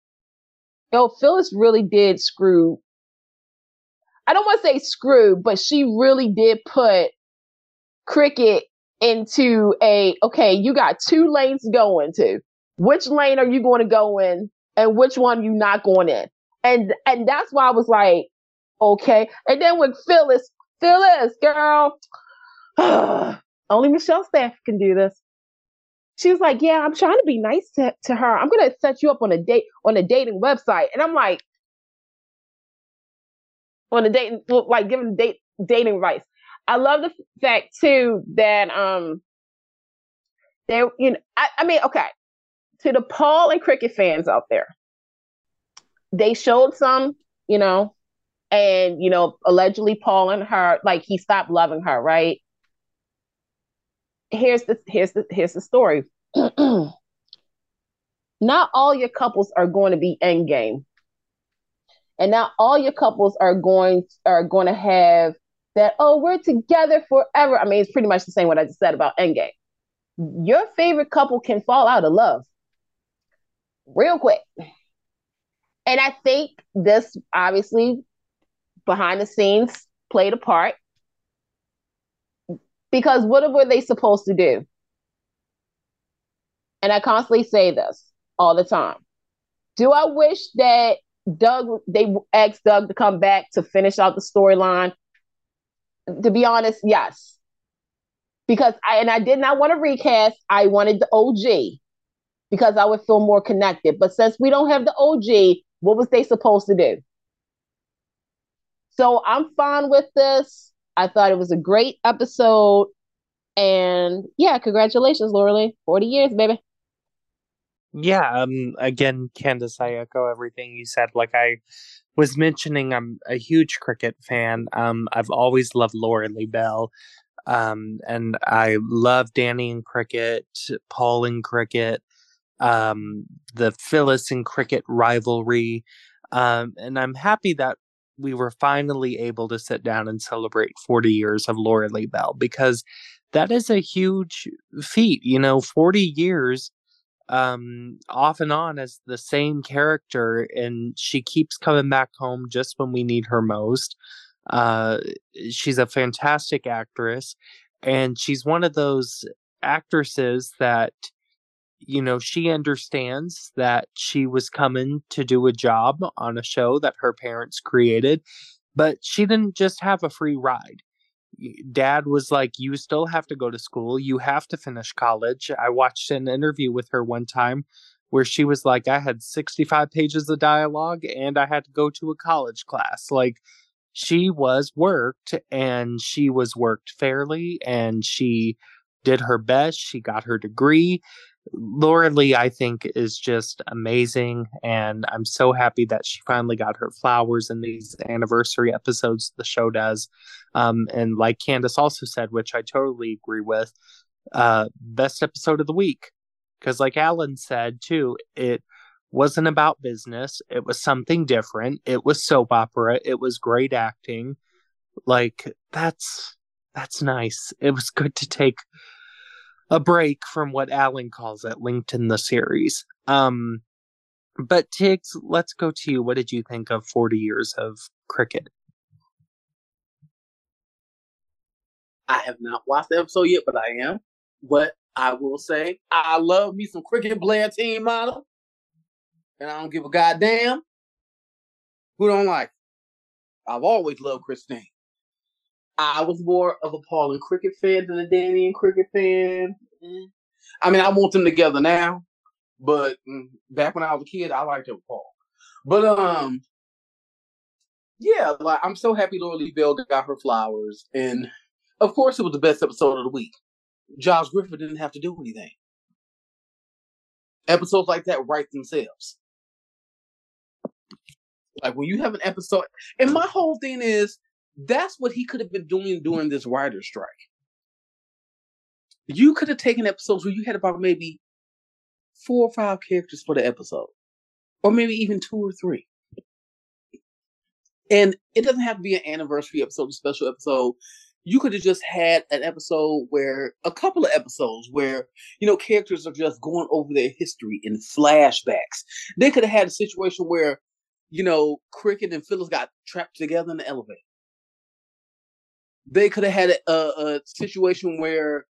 yo, Phyllis really did screw I don't want to say screw, but she really did put cricket into a okay, you got two lanes going to. Which lane are you going to go in and which one you not going in? And and that's why I was like, okay. And then with Phyllis, Phyllis, girl, [SIGHS] only Michelle Staff can do this. She was like, Yeah, I'm trying to be nice to, to her. I'm gonna set you up on a date on a dating website. And I'm like, on a dating, like giving date dating advice. I love the fact too that um they you know I, I mean okay to the Paul and cricket fans out there, they showed some you know, and you know allegedly Paul and her like he stopped loving her right. Here's the here's the here's the story. [CLEARS THROAT] Not all your couples are going to be end game and now all your couples are going are going to have that oh we're together forever. I mean it's pretty much the same what i just said about endgame. Your favorite couple can fall out of love real quick and i think this obviously behind the scenes played a part because what were they supposed to do and i constantly say this all the time do i wish that Doug, they asked Doug to come back to finish out the storyline. To be honest, yes. Because I and I did not want to recast. I wanted the OG because I would feel more connected. But since we don't have the OG, what was they supposed to do? So I'm fine with this. I thought it was a great episode. And yeah, congratulations, Laura 40 years, baby. Yeah, um again, Candice, I echo everything you said. Like I was mentioning I'm a huge cricket fan. Um I've always loved Laura Bell. Um and I love Danny and cricket, Paul and cricket, um the Phyllis and cricket rivalry. Um and I'm happy that we were finally able to sit down and celebrate 40 years of Lauralee Bell because that is a huge feat. You know, 40 years um, off and on as the same character, and she keeps coming back home just when we need her most. Uh, she's a fantastic actress, and she's one of those actresses that you know she understands that she was coming to do a job on a show that her parents created but she didn't just have a free ride dad was like, You still have to go to school. You have to finish college. I watched an interview with her one time where she was like, I had 65 pages of dialogue and I had to go to a college class. Like, she was worked and she was worked fairly and she did her best. She got her degree. Lauralee, I think, is just amazing. And I'm so happy that she finally got her flowers in these anniversary episodes the show does. Um, and like Candice also said, which I totally agree with, uh, best episode of the week. Because, like Alan said too, it wasn't about business, it was something different. It was soap opera, it was great acting. Like, that's that's nice. It was good to take a break from what Alan calls it, LinkedIn the series. Um, but Tiggz, let's go to you. What did you think of 40 years of cricket? I have not watched the episode yet, but I am. But I will say, I love me some cricket player team model. And I don't give a goddamn who don't like it. I've always loved Christine. I was more of a Paul and cricket fan than a Danny and cricket fan. Mm. I mean, I want them together now, but mm, back when I was a kid, I liked them Paul. But um, yeah, like I'm so happy Lauralee Bell got her flowers, and of course, it was the best episode of the week. Josh Griffith didn't have to do anything. Episodes like that write themselves. Like when you have an episode, and my whole thing is that's what he could have been doing during this writer strike. You could have taken episodes where you had about maybe four or five characters for the episode, or maybe even two or three. And it doesn't have to be an anniversary episode, a special episode. You could have just had an episode where a couple of episodes where, you know, characters are just going over their history in flashbacks. They could have had a situation where, you know, Cricket and Phyllis got trapped together in the elevator they could have had a, a, situation where,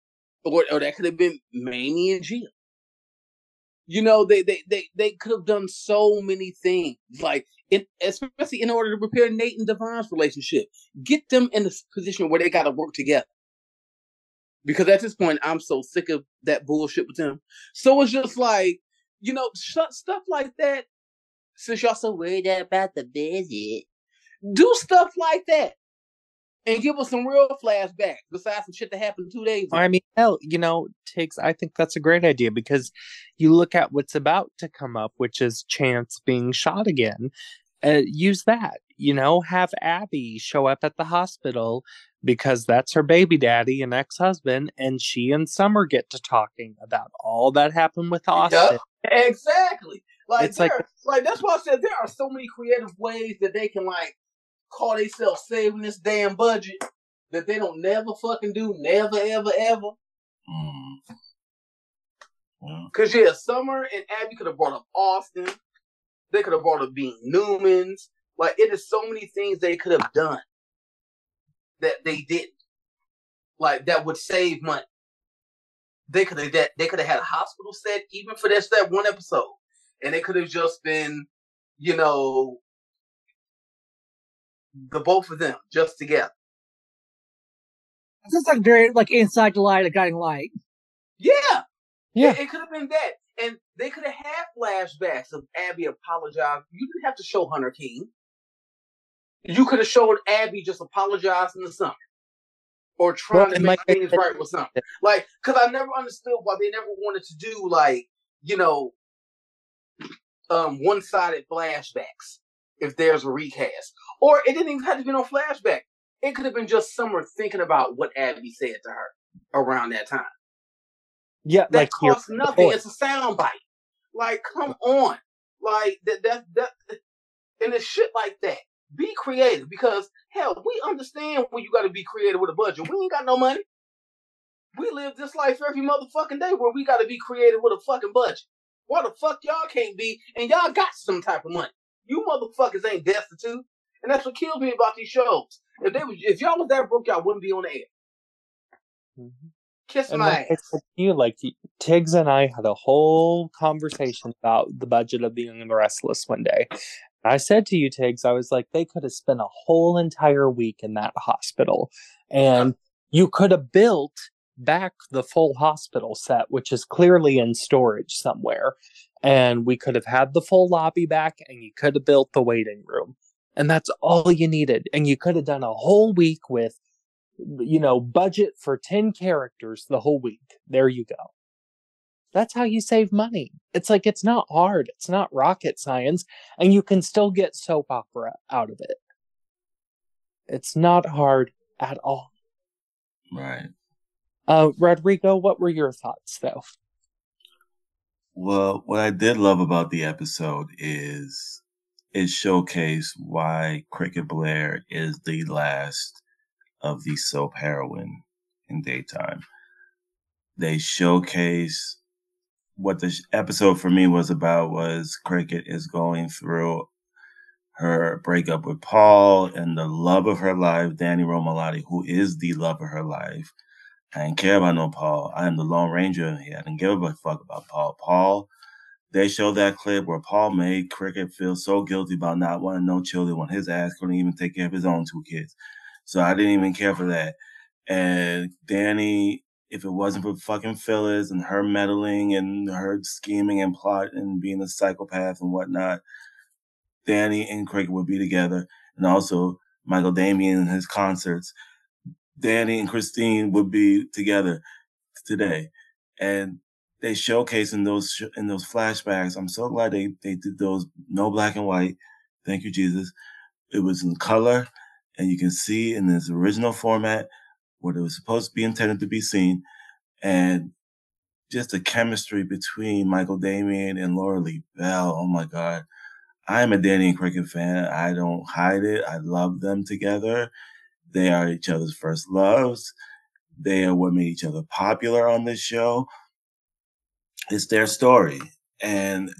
or, or that could have been Mamie and Gia. You know, they they they they could have done so many things, like in, especially in order to repair Nate and Devon's relationship, get them in a position where they got to work together. Because at this point, I'm so sick of that bullshit with them. So it's just like, you know, stuff like that. Since y'all so worried about the visit, do stuff like that and give us some real flashbacks besides some shit that happened two days ago. I mean, hell, you know, takes. I think that's a great idea because you look at what's about to come up, which is Chance being shot again. Uh, use that, you know, have Abby show up at the hospital because that's her baby daddy and ex husband, and she and Summer get to talking about all that happened with Austin. Yep, exactly. Like, like, like that's why I said there are so many creative ways that they can like call themselves saving this damn budget that they don't never fucking do, never, ever, ever. Mm. Yeah. Cause yeah, Summer and Abby could have brought up Austin. They could have brought up Being Newman's. Like it is so many things they could have done that they didn't. Like that would save money. They could have that they could have had a hospital set even for this that one episode, and they could have just been, you know, the both of them just together. It's like very like inside the light, a guiding light. Yeah, yeah. It, it could have been that, and they could have had flashbacks of Abby apologizing. You didn't have to show Hunter King. You could have showed Abby just apologizing to something, or trying well, to make things right with something. Like, because I never understood why they never wanted to do like you know, um, one-sided flashbacks if there's a recast. Or it didn't even have to be no flashback. It could have been just Summer thinking about what Abby said to her around that time. Yeah, that like costs nothing. It's a soundbite. Like, come on. Like that that that and it's shit like that. Be creative because hell, we understand when you gotta be creative with a budget. We ain't got no money. We live this life every motherfucking day where we gotta be creative with a fucking budget. Why the fuck y'all can't be and y'all got some type of money? You motherfuckers ain't destitute. And that's what kills me about these shows. If they was, if y'all was that broke, y'all wouldn't be on the air. Mm-hmm. Kiss and my ass. You like Tiggz and I had a whole conversation about the budget of Being the Restless one day. I said to you, Tiggz, I was like, they could have spent a whole entire week in that hospital, and you could have built back the full hospital set, which is clearly in storage somewhere, and we could have had the full lobby back, and you could have built the waiting room and that's all you needed and you could have done a whole week with you know budget for 10 characters the whole week there you go That's how you save money. It's like it's not hard. It's not rocket science, and you can still get soap opera out of it. It's not hard at all. Right. Uh, Rodrigo, what were your thoughts though? Well, what I did love about the episode is it showcased why Cricket Blair is the last of the soap heroine in daytime. They showcase what the episode for me was about was Cricket is going through her breakup with Paul and the love of her life, Danny Romalotti, who is the love of her life. I didn't care about no Paul. I am the Lone Ranger. Here. I didn't give a fuck about Paul. Paul, they showed that clip where Paul made Cricket feel so guilty about not wanting no children when his ass couldn't even take care of his own two kids. So I didn't even care for that. And Danny, if it wasn't for fucking Phyllis and her meddling and her scheming and plot and being a psychopath and whatnot, Danny and Cricket would be together. And also Michael Damian and his concerts. Danny and Christine would be together today. And they showcase in those in those flashbacks. I'm so glad they they did those no black and white. Thank you, Jesus. It was in color, and you can see in this original format what it was supposed to be intended to be seen, and just the chemistry between Michael Damian and Lauralee Bell. Oh my God. I am a Danny and Cricket fan. I don't hide it. I love them together. They are each other's first loves. They are what made each other popular on this show. It's their story. And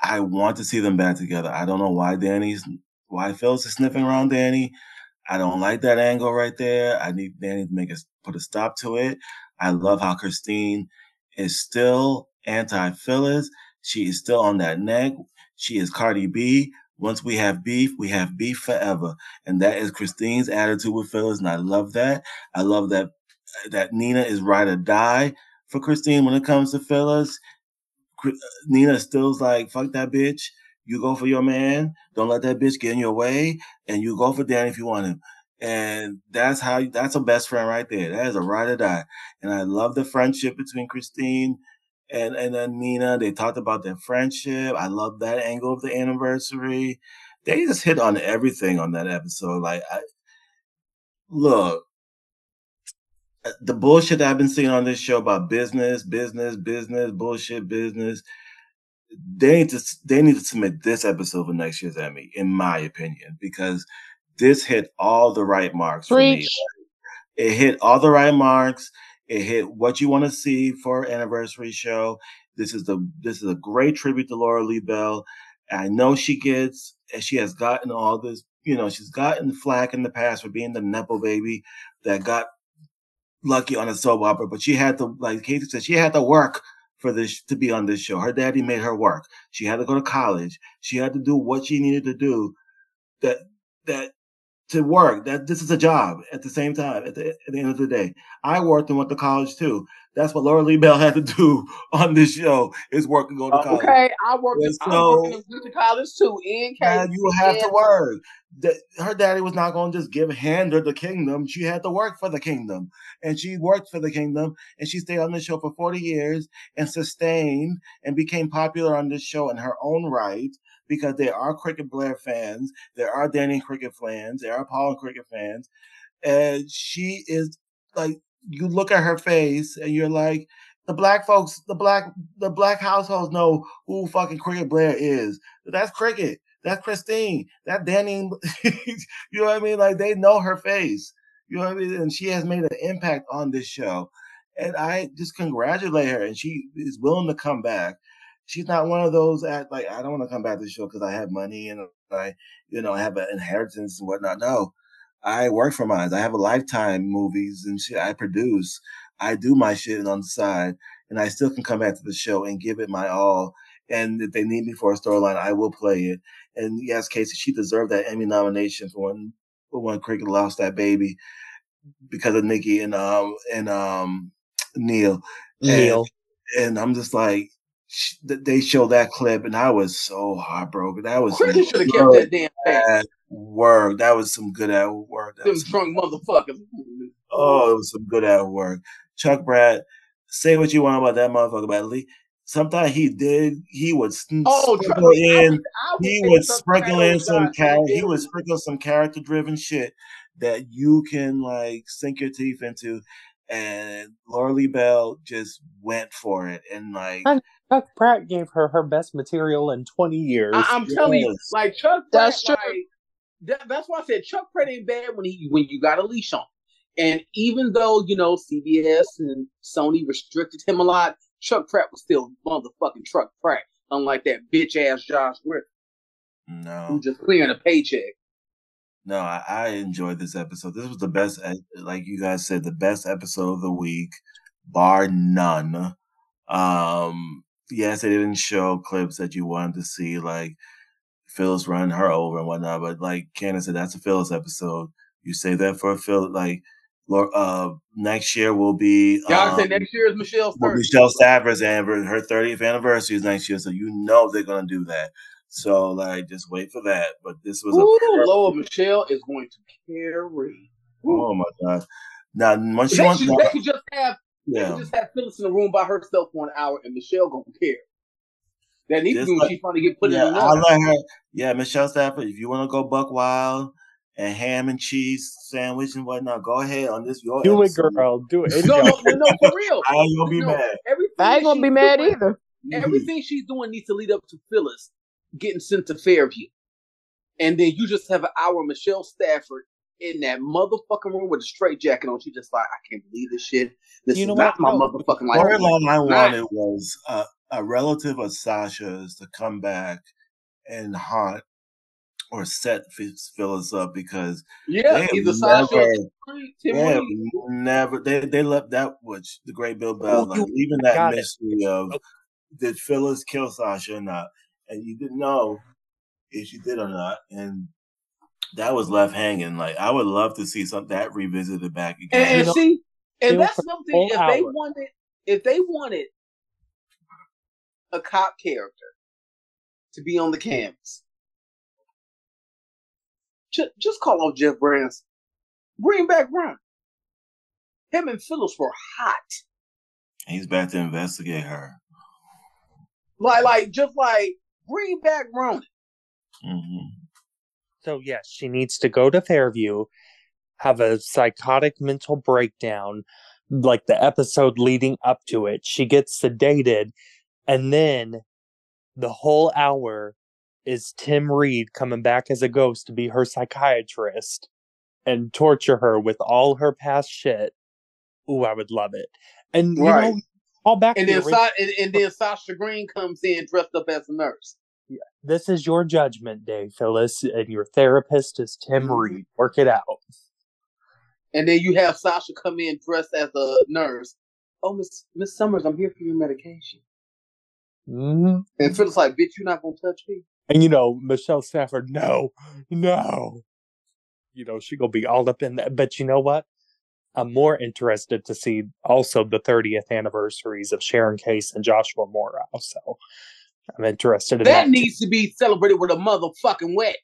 I want to see them back together. I don't know why Danny's, why Phyllis is sniffing around Danny. I don't like that angle right there. I need Danny to make us put a stop to it. I love how Christine is still anti Phyllis. She is still on that neck. She is Cardi B. Once we have beef, we have beef forever. And that is Christine's attitude with Phyllis. And I love that. I love that that Nina is ride or die for Christine when it comes to Phyllis. Nina still's like, fuck that bitch. You go for your man. Don't let that bitch get in your way. And you go for Danny if you want him. And that's how that's a best friend right there. That is a ride or die. And I love the friendship between Christine and and then Nina. They talked about their friendship. I love that angle of the anniversary. They just hit on everything on that episode. Like, I, look, the bullshit that I've been seeing on this show about business, business, business, bullshit, business. They need to they need to submit this episode for next year's Emmy, in my opinion, because this hit all the right marks Preach. for me. It hit all the right marks. It hit what you want to see for anniversary show. This is the this is a great tribute to Lauralee Bell. I know she gets she has gotten all this, you know, she's gotten flack in the past for being the nepo baby that got lucky on a soap opera, but she had to, like Katie said, she had to work for this to be on this show. Her daddy made her work. She had to go to college. She had to do what she needed to do that that to work. That this is a job at the same time. At the, at the end of the day, I worked and went to college too. That's what Lauralee Bell had to [LAUGHS] do on this show is work and go to college. Okay, I worked. And so, I worked to college too. In case you have to work. Her daddy was not going to just give hand her the kingdom. She had to work for the kingdom, and she worked for the kingdom, and she stayed on the show for forty years and sustained and became popular on this show in her own right because there are Cricket Blair fans, there are Danny Cricket fans, there are Paul and Cricket fans, and she is like you look at her face and you're like, the black folks, the black the black households know who fucking Cricket Blair is. That's Cricket. That's Christine. That Danny. [LAUGHS] you know what I mean? Like they know her face. You know what I mean? And she has made an impact on this show. And I just congratulate her. And she is willing to come back. She's not one of those at like I don't want to come back to the show because I have money and I, you know, I have an inheritance and whatnot. No, I work for mine. I have a lifetime movies and shit I produce. I do my shit on the side and I still can come back to the show and give it my all. And if they need me for a storyline, I will play it. And yes, Casey, she deserved that Emmy nomination for when for when Cricket lost that baby because of Nikki and um and um Neil. Neil. And, and I'm just like, they showed that clip, and I was so heartbroken. That was should have kept that damn face. Work. That was some good at work. That Them drunk motherfuckers. Oh, it was some good at work. Chuck Pratt, say what you want about that motherfucker, but at least sometimes he did. He would Oh, sprinkle trust me, I in. would, I would He would sprinkle in some character. He would sprinkle some character driven shit that you can like sink your teeth into. And Lauralee Bell just went for it, and like And Chuck Pratt gave her her best material in 20 years. I, I'm telling you, like Chuck Pratt, That's true. like, that, that's why I said Chuck Pratt ain't bad when he when you got a leash on. And even though you know CBS and Sony restricted him a lot, Chuck Pratt was still motherfucking Chuck Pratt, unlike that bitch ass Josh Griffith no, who just clearing a paycheck. No, I, I enjoyed this episode. This was the best, like you guys said, the best episode of the week, bar none. Um, yes, they didn't show clips that you wanted to see, like Phyllis running her over and whatnot. But like Candice said, that's a Phyllis episode. You say that for a Phyllis, like, uh, next year will be Y'all um, say next year is Michelle's. Michelle Stafford's anniversary, her 30th anniversary is next year, so you know they're gonna do that. So like, just wait for that. But this was a Ooh, Lord, Michelle is going to carry. Oh my god! Now once They, you want, should, they could just have they yeah, could just have Phyllis in the room by herself for an hour, and Michelle gonna care. That needs to be when like- she's trying to get put yeah, in the I'll water. let her. Yeah, Michelle Stafford. If you want to go buck wild and ham and cheese sandwich and whatnot, go ahead on this. Your do it, girl. Do it. No, no, no, no, for real. [LAUGHS] I ain't gonna be No, mad. Everything I ain't gonna be mad doing- either. Mm-hmm. Everything she's doing needs to lead up to Phyllis getting sent to Fairview, and then you just have an hour Michelle Stafford in that motherfucking room with a straight jacket on. She just like, I can't believe this shit. This You is know not what? my motherfucking life. Storyline I Not- wanted was uh, a relative of Sasha's to come back and haunt or set Phyllis up because Yeah, either never, they have never they they left that which the great Bill Bell Oh, like leaving that got it. mystery of did Phyllis kill Sasha or not, and you didn't know if she did or not, and that was left hanging. Like I would love to see some that revisited back again. and You see, and that's something. If they wanted, if they wanted a cop character to be on the canvas, just, just call off Jeff Branson. Bring back Ron. Him and Phyllis were hot. He's back to investigate her. Like, like, just like bring back Ronan. hmm So yes, she needs to go to Fairview, have a psychotic mental breakdown, like the episode leading up to it. She gets sedated, and then the whole hour is Tim Reed coming back as a ghost to be her psychiatrist and torture her with all her past shit. Ooh, I would love it. And you Right. know, all back And to then, the Sa- and, and then Sasha Green comes in dressed up as a nurse. Yeah. this is your judgment day, Phyllis, and your therapist is Tim Mhm. Reed. Work it out. And then you have Sasha come in dressed as a nurse. Oh, Miss Miss Summers, I'm here for your medication. hmm And Phyllis like, bitch, you're not gonna touch me. And you know, Michelle Stafford, no, no. You know, she gonna be all up in that. But you know what? I'm more interested to see also the 30th anniversaries of Sharon Case and Joshua Morrow. So I'm interested in That that, needs to be celebrated with a motherfucking wet.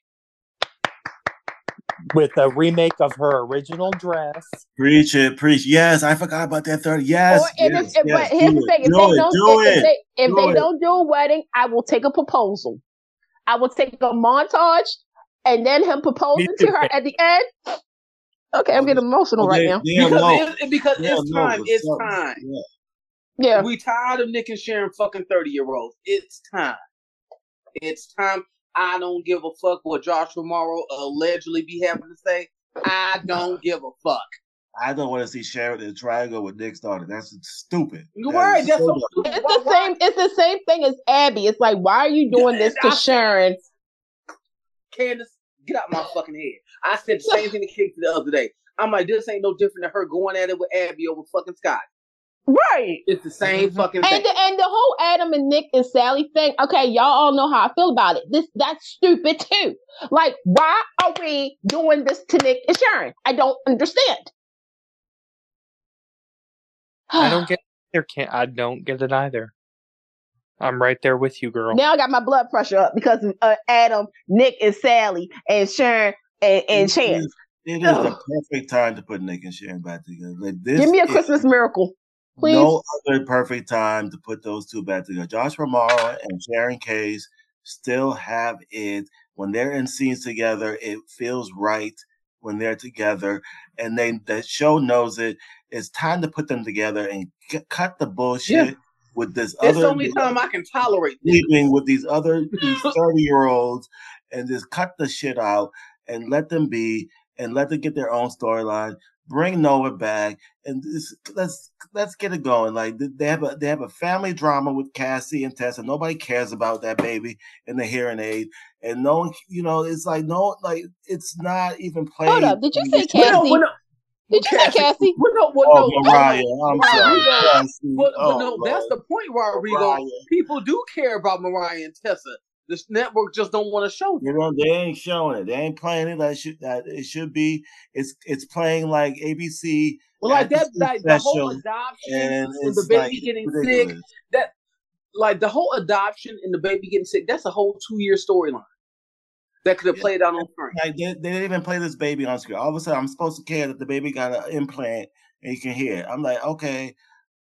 with a remake of her original dress. Preach it, preach. Yes, I forgot about that third. Yes, Or if yes, if- yes, but here's do the thing: it, if do they it, don't, do if, it. they if Do they it. don't do a wedding, I will take a proposal. I will take a montage, and then him proposing to her at the end. Okay, I'm oh, getting emotional Oh, right now. Because, it, because it's low, time. It's something. time. Yeah. Yeah, We tired of Nick and Sharon fucking 30 year olds. It's time. It's time. I don't give a fuck what Joshua Morrow allegedly be having to say. I don't give a fuck. I don't want to see Sharon in a triangle with Nick started. That's stupid. You're That right. That's so so stupid. it's the why- same. It's the same thing as Abby. It's like, why are you doing Yeah, this to I- Sharon? Candice, get out my fucking head. I said the same [LAUGHS] thing to Kate the other day. I'm like, this ain't no different than her going at it with Abby over fucking Scott. Right. It's the same Mhm. fucking thing. And the, and the whole Adam and Nick and Sally thing. Okay, y'all all know how I feel about it. This that's stupid too. Like, why are we doing this to Nick and Sharon? I don't understand. I don't get there can't I don't get it either. I'm right there with you, girl. Now I got my blood pressure up because of uh, Adam, Nick, and Sally, and Sharon and, and It Chance. is- It is the perfect time to put Nick and Sharon back together. Like this Give me a is- Christmas miracle. Please. No other perfect time to put those two back together. Josh Romero and Sharon Case still have it when they're in scenes together. It feels right when they're together, and they the show knows it. It's time to put them together and get, cut the bullshit Yeah. with this It's other the only time I can tolerate sleeping with these other these [LAUGHS] 30 year olds and just cut the shit out and let them be and let them get their own storyline bring noah back and this, let's let's get it going like they have a they have a family drama with cassie and tessa nobody cares about that baby and the hearing aid and no one you know it's like no like it's not even played Hold up. Did you say Well, no, Cassie? well, no, Did you say Cassie? Well, no, well, oh no, mariah i'm sorry Rodrigo, Cassie. But, oh, but no, that's the point, Rodrigo. Mariah. People do care about Mariah and Tessa. This network just don't want to show them. You know, they ain't showing it. They ain't playing it. That should that it should be. It's it's playing like ABC. Well, like that, like the whole adoption and and the baby like getting sick. That, like the whole adoption and the baby getting sick. That's a whole two year storyline that could have Yeah. played out on screen. Like they, they didn't even play this baby on screen. All of a sudden, I'm supposed to care that the baby got an implant and you can hear. it. I'm like, okay,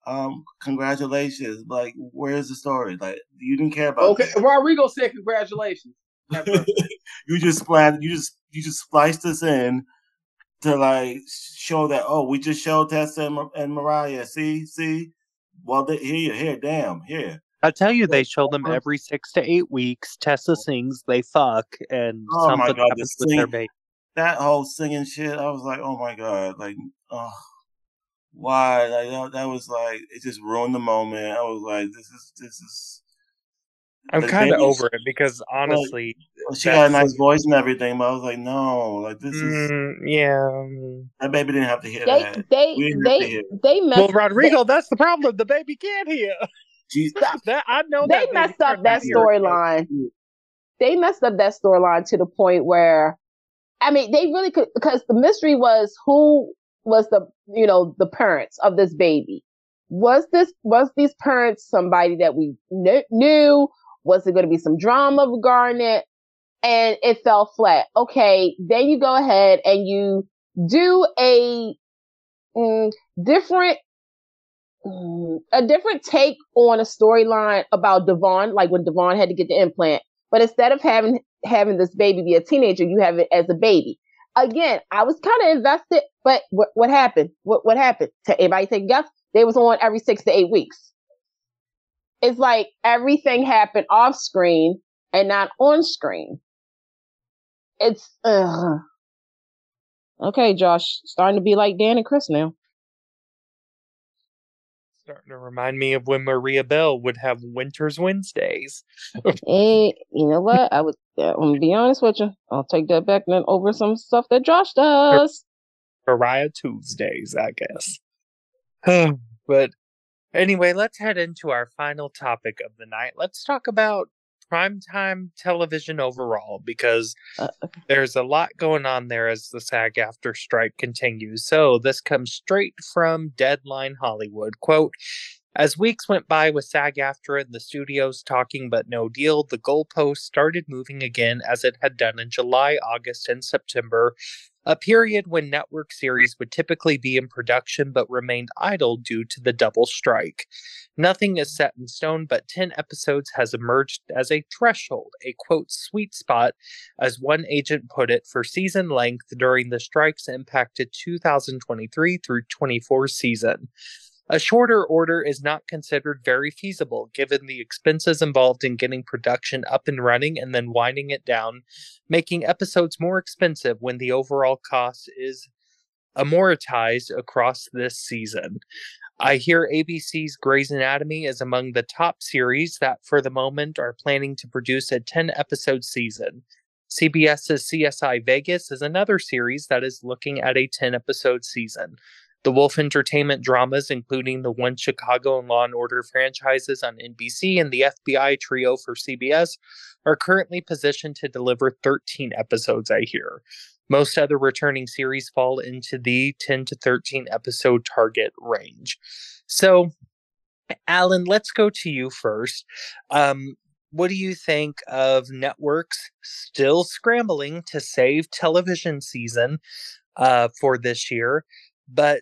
um, congratulations. Like, where's the story? Like, you didn't care about. Okay, that. Rodrigo said congratulations. at first. [LAUGHS] you just splat. You just you just spliced this in to like show that. Oh, we just showed Tessa and, Mar- and Mariah. See, see. Well, they, here, here, damn, here. I tell you, they show them every six to eight weeks. Tessa sings, they fuck, and Oh my something God, happens the with their baby. that whole singing shit, I was like, oh my god, like, oh, why? Like that, that was like it just ruined the moment. I was like, this is this is. I'm kind of over it because honestly, She got a nice voice and everything, but I was like, no, like this is mm, yeah. mm. that baby didn't have to hear They that. they We didn't they hear. they messed Well, Rodrigo, that's the problem. The baby can't hear. [LAUGHS] She, That I know. they that messed up that storyline. They messed up that storyline to the point where, I mean, they really could because the mystery was who was the you know the parents of this baby. Was this was these parents somebody that we kn- knew? Was it going to be some drama regarding it? And it fell flat. Okay, then you go ahead and you do a mm, different mm, a different take on a storyline about Devon, like when Devon had to get the implant. But instead of having having this baby be a teenager, you have it as a baby. Again, I was kind of invested, but what what happened? What what happened? To everybody take a guess? They was on every six to eight weeks. It's like everything happened off screen and not on screen. It's uh okay, Josh, starting to be like Dan and Chris now. Starting to remind me of when Maria Bell would have Winter's Wednesdays. Hey, you know what? I would. Uh, I'm gonna be honest with you. I'll take that back then over some stuff that Josh does. Mariah Tuesdays, I guess. [SIGHS] but anyway, let's head into our final topic of the night. Let's talk about primetime television overall because Uh, there's a lot going on there as the SAG-AFTRA strike continues. So this comes straight from Deadline Hollywood. Quote as weeks went by with SAG AFTRA and the studios talking but no deal, the goalpost started moving again as it had done in July, August, and September, a period when network series would typically be in production but remained idle due to the double strike. Nothing is set in stone, but 10 episodes has emerged as a threshold, a quote, sweet spot, as one agent put it, for season length during the strikes impacted 2023 through 24 season. A shorter order is not considered very feasible given the expenses involved in getting production up and running and then winding it down, making episodes more expensive when the overall cost is amortized across this season. I hear ABC's Grey's Anatomy is among the top series that, for the moment, are planning to produce a 10 episode season. CBS's CSI Vegas is another series that is looking at a 10 episode season. The Wolf Entertainment dramas, including the One Chicago and Law and Order franchises on NBC and the FBI trio for CBS, are currently positioned to deliver 13 episodes, I hear. Most other returning series fall into the 10 to 13 episode target range. So, Alan, let's go to you first. Um, what do you think of networks still scrambling to save television season uh, for this year, but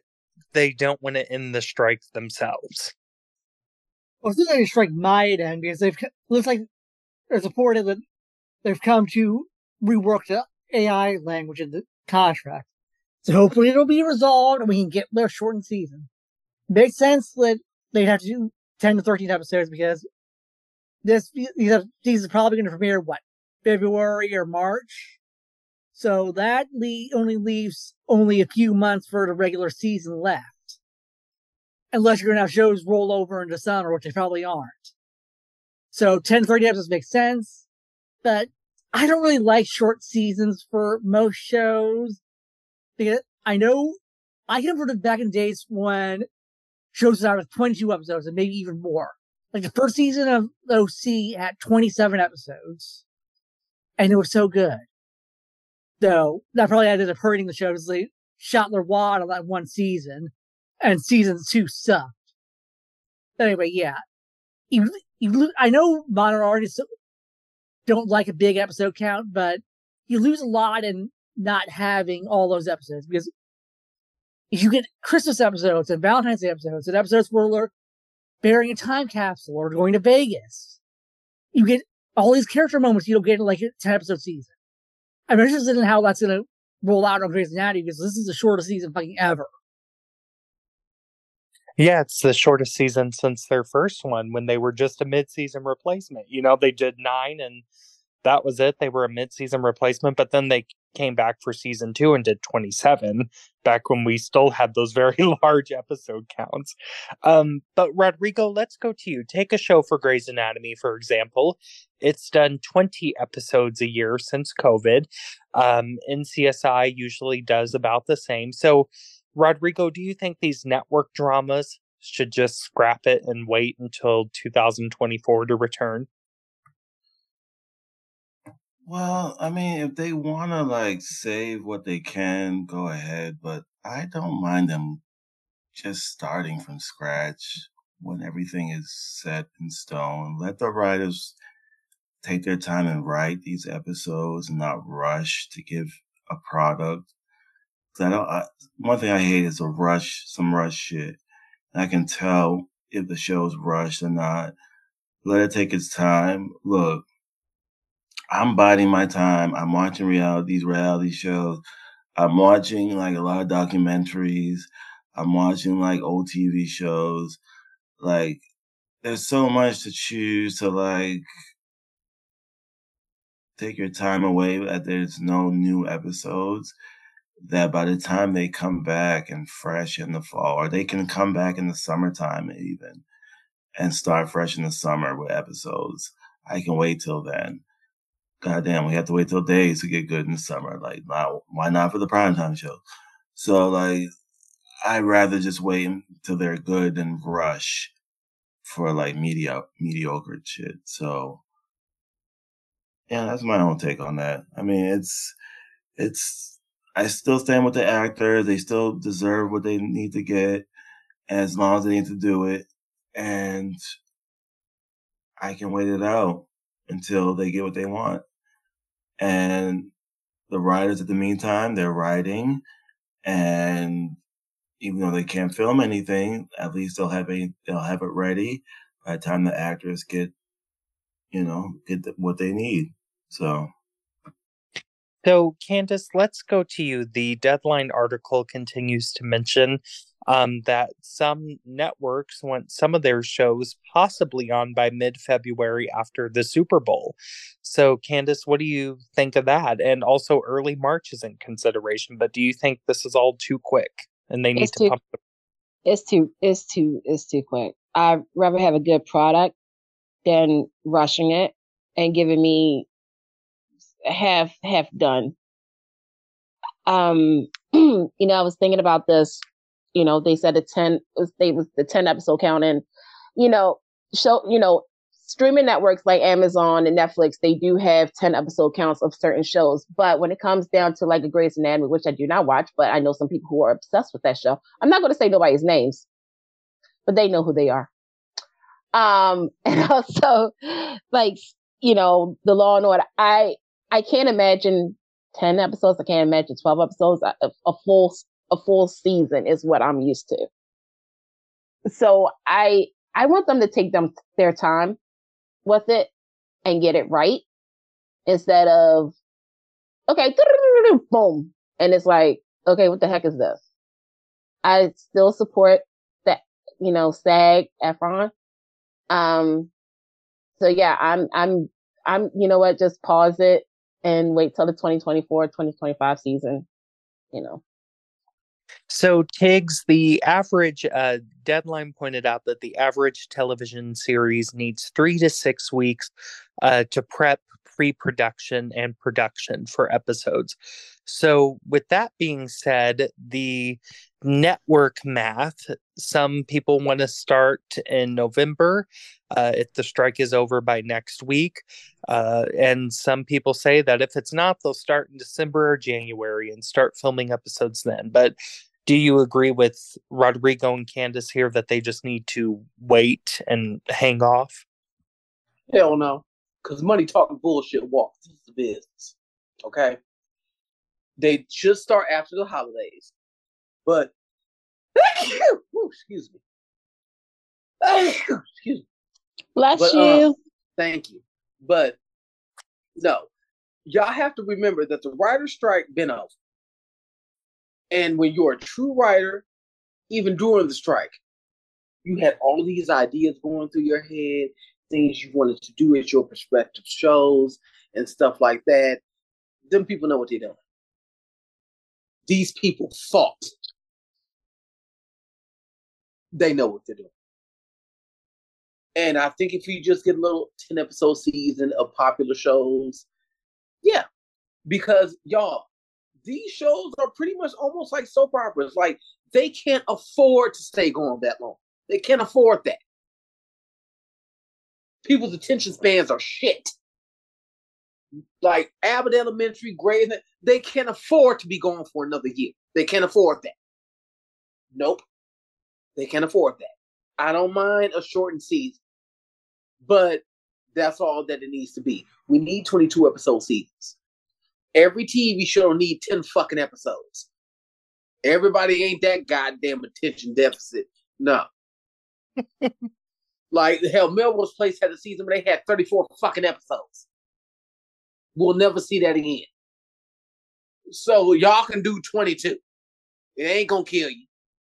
they don't want to end the strike themselves. Well, going to strike my end because they've looks like there's a report that they've come to rework the AI language in the contract. So hopefully it'll be resolved and we can get their shortened season. Makes sense that they'd have to do 10 to 13 episodes because this these are probably going to premiere what February or March. So that le- only leaves only a few months for the regular season left. Unless you're going to have shows roll over into summer, which they probably aren't. So 10 30 episodes makes sense. But I don't really like short seasons for most shows. Because I know I can remember back in the days when shows was out of 22 episodes and maybe even more. Like the first season of OC had 27 episodes. And it was so good. So that probably ended up hurting the show because they shot their wad on that one season and season two sucked. But Anyway, yeah. You, you, I know modern artists don't like a big episode count, but you lose a lot in not having all those episodes because you get Christmas episodes and Valentine's Day episodes and episodes where they're bearing a time capsule or going to Vegas, you get all these character moments you don't get in like a 10 episode season. I'm interested in how that's going to roll out on Grey's Anatomy because this is the shortest season fucking ever. Yeah, it's the shortest season since their first one when they were just a mid-season replacement. You know, they did nine and that was it. They were a mid-season replacement, but then they came back for season two and did 27 back when we still had those very [LAUGHS] large episode counts. Um, but Rodrigo, let's go to you. Take a show for Grey's Anatomy, for example. It's done 20 episodes a year since COVID. Um, NCSI usually does about the same. So, Rodrigo, do you think these network dramas should just scrap it and wait until 2024 to return? Well, I mean, if they want to like save what they can, go ahead. But I don't mind them just starting from scratch when everything is set in stone. Let the writers take their time and write these episodes not rush to give a product. I don't. I, one thing I hate is a rush, some rush shit. And I can tell if the show's rushed or not. Let it take its time. Look, I'm biding my time. I'm watching reality these reality shows. I'm watching like a lot of documentaries. I'm watching like old TV shows. Like there's so much to choose to like take your time away that there's no new episodes that by the time they come back and fresh in the fall or they can come back in the summertime even and start fresh in the summer with episodes i can wait till then goddamn, we have to wait till days to get good in the summer. Like, why not for the primetime show? So, like, I'd rather just wait until they're good than rush for like media mediocre shit. So, yeah, that's my own take on that. I mean, it's it's I still stand with the actor. They still deserve what they need to get, as long as they need to do it, and I can wait it out until they get what they want. And the writers at the meantime, they're writing and even though they can't film anything, at least they'll have a they'll have it ready by the time the actors get, you know, get the, what they need. So. So, Candice, let's go to you. The deadline article continues to mention um, that some networks want some of their shows possibly on by mid February after the Super Bowl. So, Candice, what do you think of that? And also, early March is in consideration, but do you think this is all too quick and they need It's to too pump? it's too it's too it's too quick. I'd rather have a good product than rushing it and giving me half half done. Um, [CLEARS THROAT] you know, I was thinking about this. You know, they said ten was they was the ten episode count, and you know, show you know, streaming networks like Amazon and Netflix, they do have ten episode counts of certain shows. But when it comes down to like a Grey's Anatomy, which I do not watch, but I know some people who are obsessed with that show. I'm not going to say nobody's names, but they know who they are. Um, [LAUGHS] and also, like you know, the Law and Order. I I can't imagine 10 episodes. I can't imagine 12 episodes. A, a full a full season is what I'm used to. So I I want them to take them their time with it and get it right instead of okay, [LAUGHS] boom. And it's like, okay, what the heck is this? I still support that, you know, SAG Efron. Um, so yeah, I'm, I'm, I'm, you know what, just pause it and wait till the 2024, 2025 season, you know. So, Tiggz, the average uh, deadline pointed out that the average television series needs three to six weeks uh, to prep pre production and production for episodes. So, with that being said, the network math, some people want to start in November uh, if the strike is over by next week. Uh, and some people say that if it's not, they'll start in December or January and start filming episodes then. But do you agree with Rodrigo and Candice here that they just need to wait and hang off? Hell no. Because money talking bullshit walks. This is the business. Okay? They should start after the holidays. But, [COUGHS] Ooh, excuse me. [COUGHS] excuse me. Bless But, you. uh, Thank you. But, no. Y'all have to remember that the writer strike been over. And when you're a true writer, even during the strike, you had all these ideas going through your head, things you wanted to do at your prospective shows and stuff like that. Them people know what they're doing. These people thought they know what they're doing. And I think if you just get a little 10 episode season of popular shows, yeah. Because y'all, these shows are pretty much almost like soap operas. Like they can't afford to stay going that long. They can't afford that. People's attention spans are shit. Like Abbott Elementary, grade, they can't afford to be gone for another year. They can't afford that. Nope. They can't afford that. I don't mind a shortened season, but that's all that it needs to be. We need 22 episode seasons. Every TV show need 10 fucking episodes. Everybody ain't that goddamn attention deficit. No. [LAUGHS] like hell, Melrose Place had a season where they had 34 fucking episodes. We'll never see that again. So y'all can do 22. It ain't gonna kill you.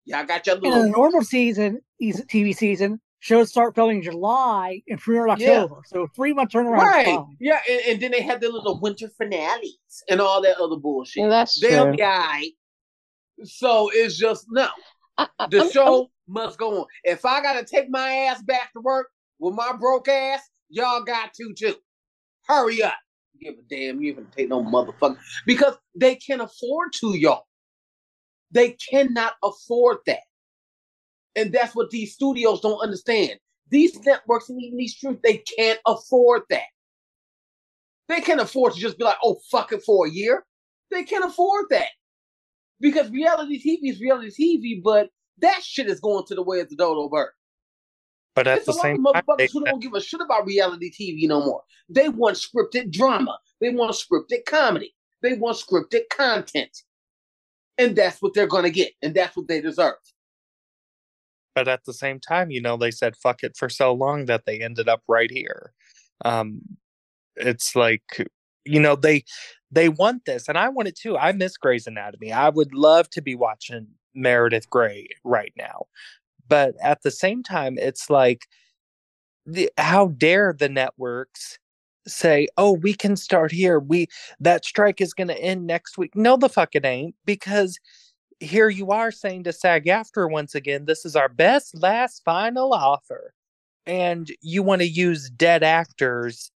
Y'all got your In a little normal season, TV season, shows start filming in July and premiere in Yeah. October. So three month turnaround. right. fine. Yeah, and, and then they had their little winter finales and all that other bullshit. Yeah, that's They'll true. be all right. So it's just no. I, I, The I'm- show must go on. If I gotta take my ass back to work with my broke ass, y'all got to too. Hurry up. Give a damn. You even take no motherfucker because they can't afford to, y'all. They cannot afford that, and that's what these studios don't understand. These networks and even these truths, they can't afford that. They can't afford to just be like, "Oh, fuck it for a year." They can't afford that because reality TV is reality TV, but that shit is going to the way of the dodo bird. But at There's the same time, motherfuckers who don't give a shit about reality TV no more. They want scripted drama. They want scripted comedy. They want scripted content. And that's what they're gonna get, and that's what they deserve. but at the same time, you know, they said fuck it for so long that they ended up right here. Um, it's like, you know, they they want this, and I want it too. I miss Grey's Anatomy. I would love to be watching Meredith Grey right now, but at the same time, it's like, the, how dare the networks say, "Oh, we can start here. We that strike is going to end next week." No, the fuck it ain't, because here you are saying to SAG-AFTRA once again, this is our best, last, final offer. And you want to use dead actors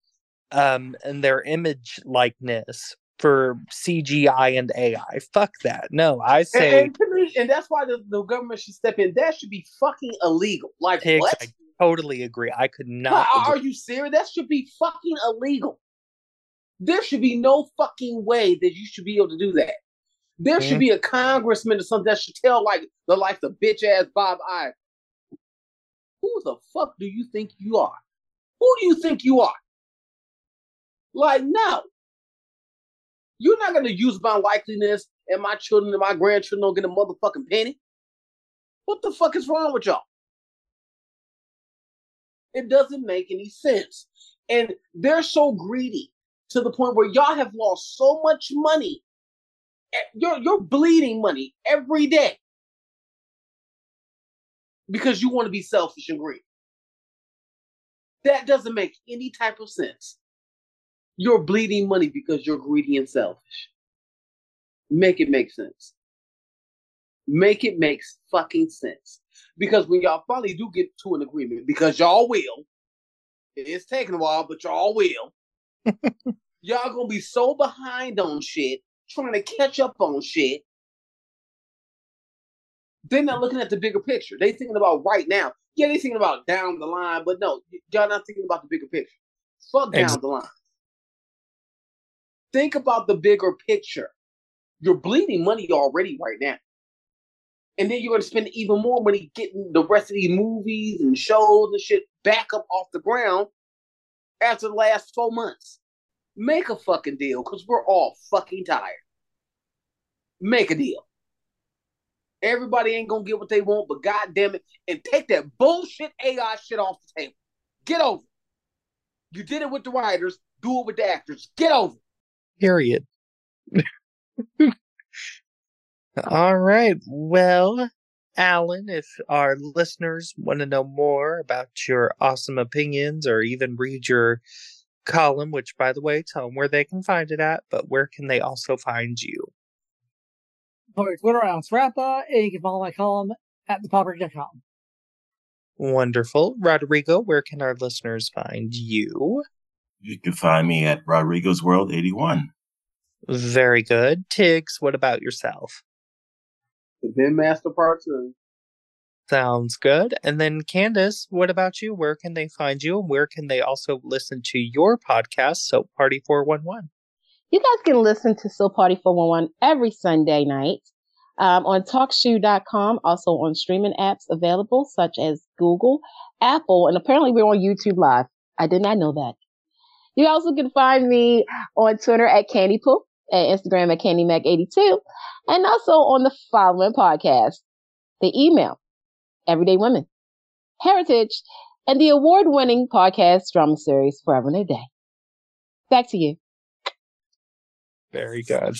um, and their image likeness for CGI and AI. Fuck that. No, I say, and, to me- and that's why the, the government should step in. That should be fucking illegal. Like what? I totally agree. I could not. are agree. you serious? That should be fucking illegal. There should be no fucking way that you should be able to do that. There should Mhm. be a congressman or something that should tell like the like the bitch ass Bob I. Who the fuck do you think you are? Who do you think you are? Like, no. You're not gonna use my likeliness and my children and my grandchildren don't get a motherfucking penny? What the fuck is wrong with y'all? It doesn't make any sense. And they're so greedy to the point where y'all have lost so much money. You're, you're bleeding money every day because you want to be selfish and greedy. That doesn't make any type of sense. You're bleeding money because you're greedy and selfish. Make it make sense. Make it makes fucking sense. Because when y'all finally do get to an agreement, because y'all will, it's taking a while, but y'all will. [LAUGHS] y'all gonna be so behind on shit, trying to catch up on shit. They're not looking at the bigger picture. They thinking about right now. Yeah, they thinking about down the line, but no, y'all not thinking about the bigger picture. Fuck down exactly. the line. Think about the bigger picture. You're bleeding money already right now. And then you're going to spend even more money getting the rest of these movies and shows and shit back up off the ground after the last four months. Make a fucking deal because we're all fucking tired. Make a deal. Everybody ain't gonna get what they want, but god damn it, and take that bullshit AI shit off the table. Get over it. You did it with the writers, do it with the actors. Get over it. Period. [LAUGHS] All right. Well, Alan, if our listeners want to know more about your awesome opinions or even read your column, which, by the way, tell them where they can find it at, but where can they also find you? On Twitter, I'm Rappa, and you can follow my column at thepopper.com. Wonderful. Rodrigo, where can our listeners find you? You can find me at Rodrigo's World 81. Very good. Tiggz, what about yourself? The Zen Master Part 2. Sounds good. And then Candice, what about you? Where can they find you? And where can they also listen to your podcast, Soap Party 411? You guys can listen to Soap Party 411 every Sunday night um, on TalkShoe.com, also on streaming apps available such as Google, Apple, and apparently we're on YouTube Live. I did not know that. You also can find me on Twitter at Candy Poo and Instagram at CandyMac82, and also on the following podcast, the email, Everyday Women, Heritage, and the award-winning podcast drama series Forever and a Day. Back to you. Very good.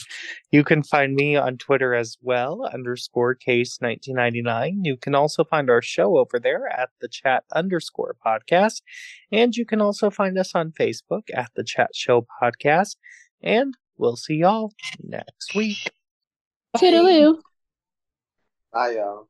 You can find me on Twitter as well, underscore case 1999. You can also find our show over there at the chat underscore podcast. And you can also find us on Facebook at the chat show podcast. And we'll see y'all next week. Toodaloo. Bye, y'all.